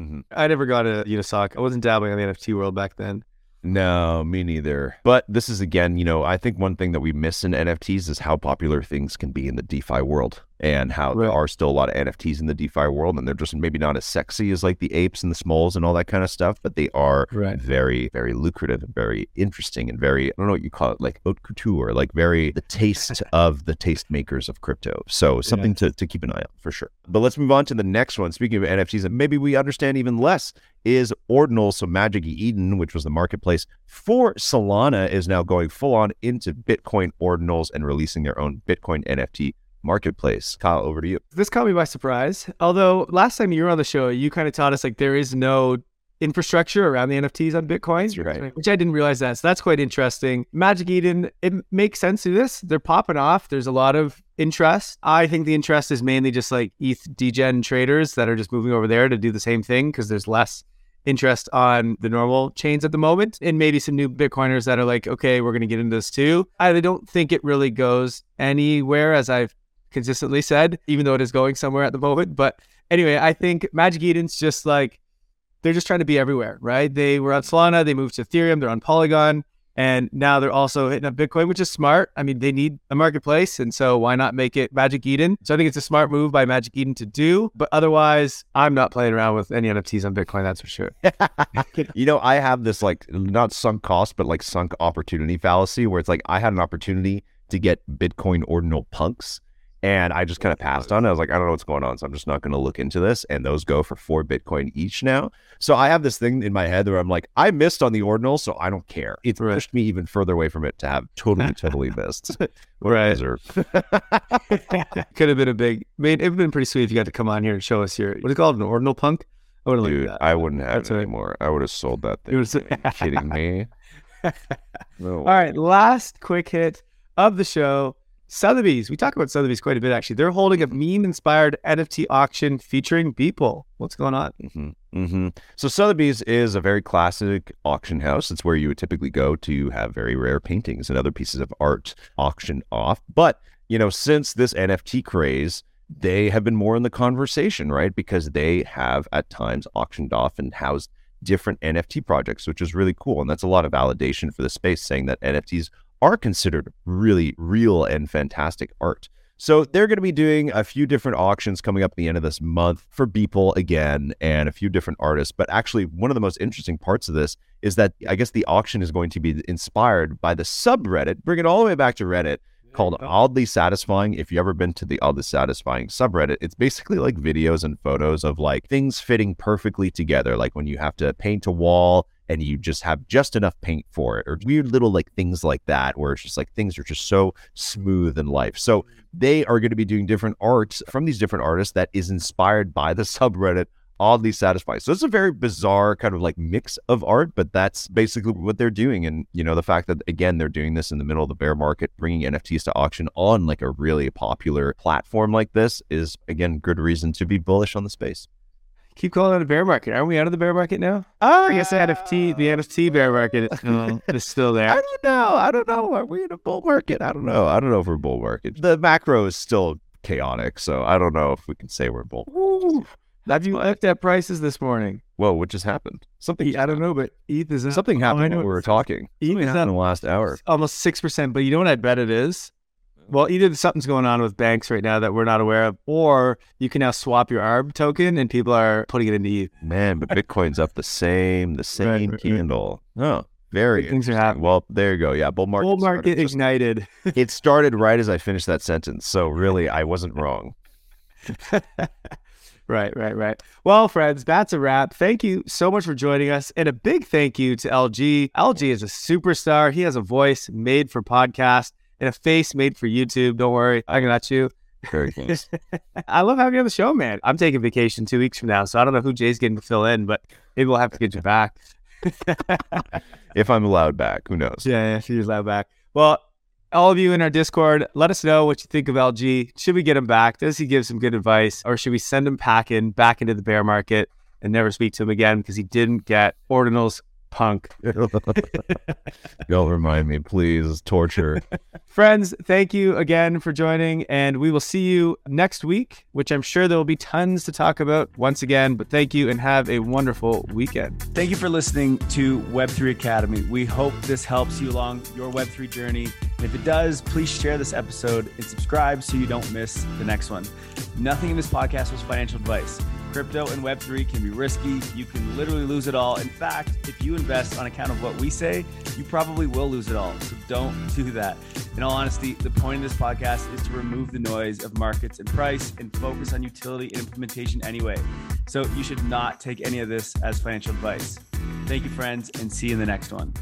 Mhm. I never got a Unisoc. I wasn't dabbling in the NFT world back then. No, me neither. But this is again, you know, I think one thing that we miss in NFTs is how popular things can be in the DeFi world and how there are still a lot of NFTs in the DeFi world and they're just maybe not as sexy as like the apes and the smalls and all that kind of stuff, but they are Right. very, very lucrative and very interesting and very, I don't know what you call it, like haute couture, like very the taste *laughs* of the taste makers of crypto. So something to, to keep an eye on for sure. But let's move on to the next one. Speaking of NFTs, and maybe we understand even less is Ordinal. So Magic Eden, which was the marketplace for Solana, is now going full on into Bitcoin Ordinals and releasing their own Bitcoin NFT marketplace. Kyle, over to you. This caught me by surprise. Although last time you were on the show, you kind of taught us like there is no infrastructure around the NFTs on Bitcoin, right. which I didn't realize that. So that's quite interesting. Magic Eden, it makes sense to this. They're popping off. There's a lot of interest. I think the interest is mainly just like ETH degen traders that are just moving over there to do the same thing because there's less interest on the normal chains at the moment and maybe some new bitcoiners that are like okay we're going to get into this too i don't think it really goes anywhere as i've consistently said, even though it is going somewhere at the moment. But anyway, I think Magic Eden's just like they're just trying to be everywhere, right? They were on Solana, they moved to Ethereum, they're on Polygon, and now they're also hitting up Bitcoin, which is smart. I mean, they need a marketplace, and so why not make it Magic Eden? So I think it's a smart move by Magic Eden to do. But otherwise, I'm not playing around with any NFTs on Bitcoin, that's for sure. *laughs* you know, I have this like not sunk cost, but like sunk opportunity fallacy where it's like I had an opportunity to get Bitcoin ordinal punks and I just kind of passed on it. I was like, I don't know what's going on. So I'm just not going to look into this. And those go for four Bitcoin each now. So I have this thing in my head where I'm like, I missed on the ordinal, so I don't care. It Right. pushed me even further away from it to have totally, totally missed. *laughs* Right. *laughs* Could have been a big. I mean, it'd been pretty sweet if you got to come on here and show us your what is it called, an ordinal punk. I would have Dude, that. I wouldn't have That's it right. anymore. I would have sold that *laughs* It thing. Kidding me? No. All right, last quick hit of the show. Sotheby's. We talk about Sotheby's quite a bit, actually. They're holding a meme inspired NFT auction featuring Beeple. What's going on? Mm-hmm. Mm-hmm. So Sotheby's is a very classic auction house. It's where you would typically go to have very rare paintings and other pieces of art auctioned off. But, you know, since this NFT craze, they have been more in the conversation, right? Because they have at times auctioned off and housed different NFT projects, which is really cool. And that's a lot of validation for the space, saying that NFTs are considered really real and fantastic art. So they're going to be doing a few different auctions coming up at the end of this month for Beeple again and a few different artists. But actually, one of the most interesting parts of this is that I guess the auction is going to be inspired by the subreddit, bring it all the way back to Reddit, called Oddly Satisfying. If you've ever been to the Oddly Satisfying subreddit, it's basically like videos and photos of like things fitting perfectly together. Like when you have to paint a wall and you just have just enough paint for it, or weird little like things like that, where it's just like things are just so smooth in life. So they are going to be doing different art from these different artists that is inspired by the *laughs* subreddit oddly satisfying. So it's a very bizarre kind of like mix of art, but that's basically what they're doing. And, you know, the fact that, again, they're doing this in the middle of the bear market, bringing NFTs to auction on like a really popular platform like this is, again, good reason to be bullish on the space. Keep calling it a bear market. Are we out of the bear market now? Oh, I guess NFT, the NFT bear market is uh, *laughs* still, is still there. I don't know. I don't know. Are we in a bull market? I don't know. I don't know if we're bull market. The macro is still chaotic, so I don't know if we can say we're bull. Ooh. Have you looked at prices this morning? Whoa, what just happened? Something I don't know, but ETH is something happened when we were talking. ETH is happened in the last hour. Almost six percent. But you know what I bet it is? Well, either something's going on with banks right now that we're not aware of, or you can now swap your ARB token and people are putting it into ETH. Man, but Bitcoin's up the same, the same Right, right, right. candle. Oh, very Things are happening. Well, there you go. Yeah, bull market. Bull market just- ignited. it started right as I finished that sentence. So really, I wasn't wrong. *laughs* Right, right, right. Well, friends, that's a wrap. Thank you so much for joining us. And a big thank you to LG. LG is a superstar. He has a voice made for podcast and a face made for YouTube. Don't worry, I got you. Very nice. *laughs* I love having you on the show, man. I'm taking vacation two weeks from now, so I don't know who Jay's getting to fill in, but maybe we'll have to get you back. *laughs* if I'm allowed back, who knows? Yeah, yeah, she's allowed back. Well, all of you in our Discord, let us know what you think of LG. Should we get him back? Does he give some good advice? Or should we send him packing back into the bear market and never speak to him again because he didn't get Ordinal's punk? *laughs* *laughs* Don't remind me, please. Torture. *laughs* Friends, thank you again for joining, and we will see you next week, which I'm sure there will be tons to talk about once again. But thank you and have a wonderful weekend. Thank you for listening to Web3 Academy. We hope this helps you along your Web3 journey. And if it does, please share this episode and subscribe so you don't miss the next one. Nothing in this podcast was financial advice. Crypto and Web3 can be risky. You can literally lose it all. In fact, if you invest on account of what we say, you probably will lose it all. So don't do that. In all honesty, the point of this podcast is to remove the noise of markets and price and focus on utility and implementation anyway. So you should not take any of this as financial advice. Thank you, friends, and see you in the next one.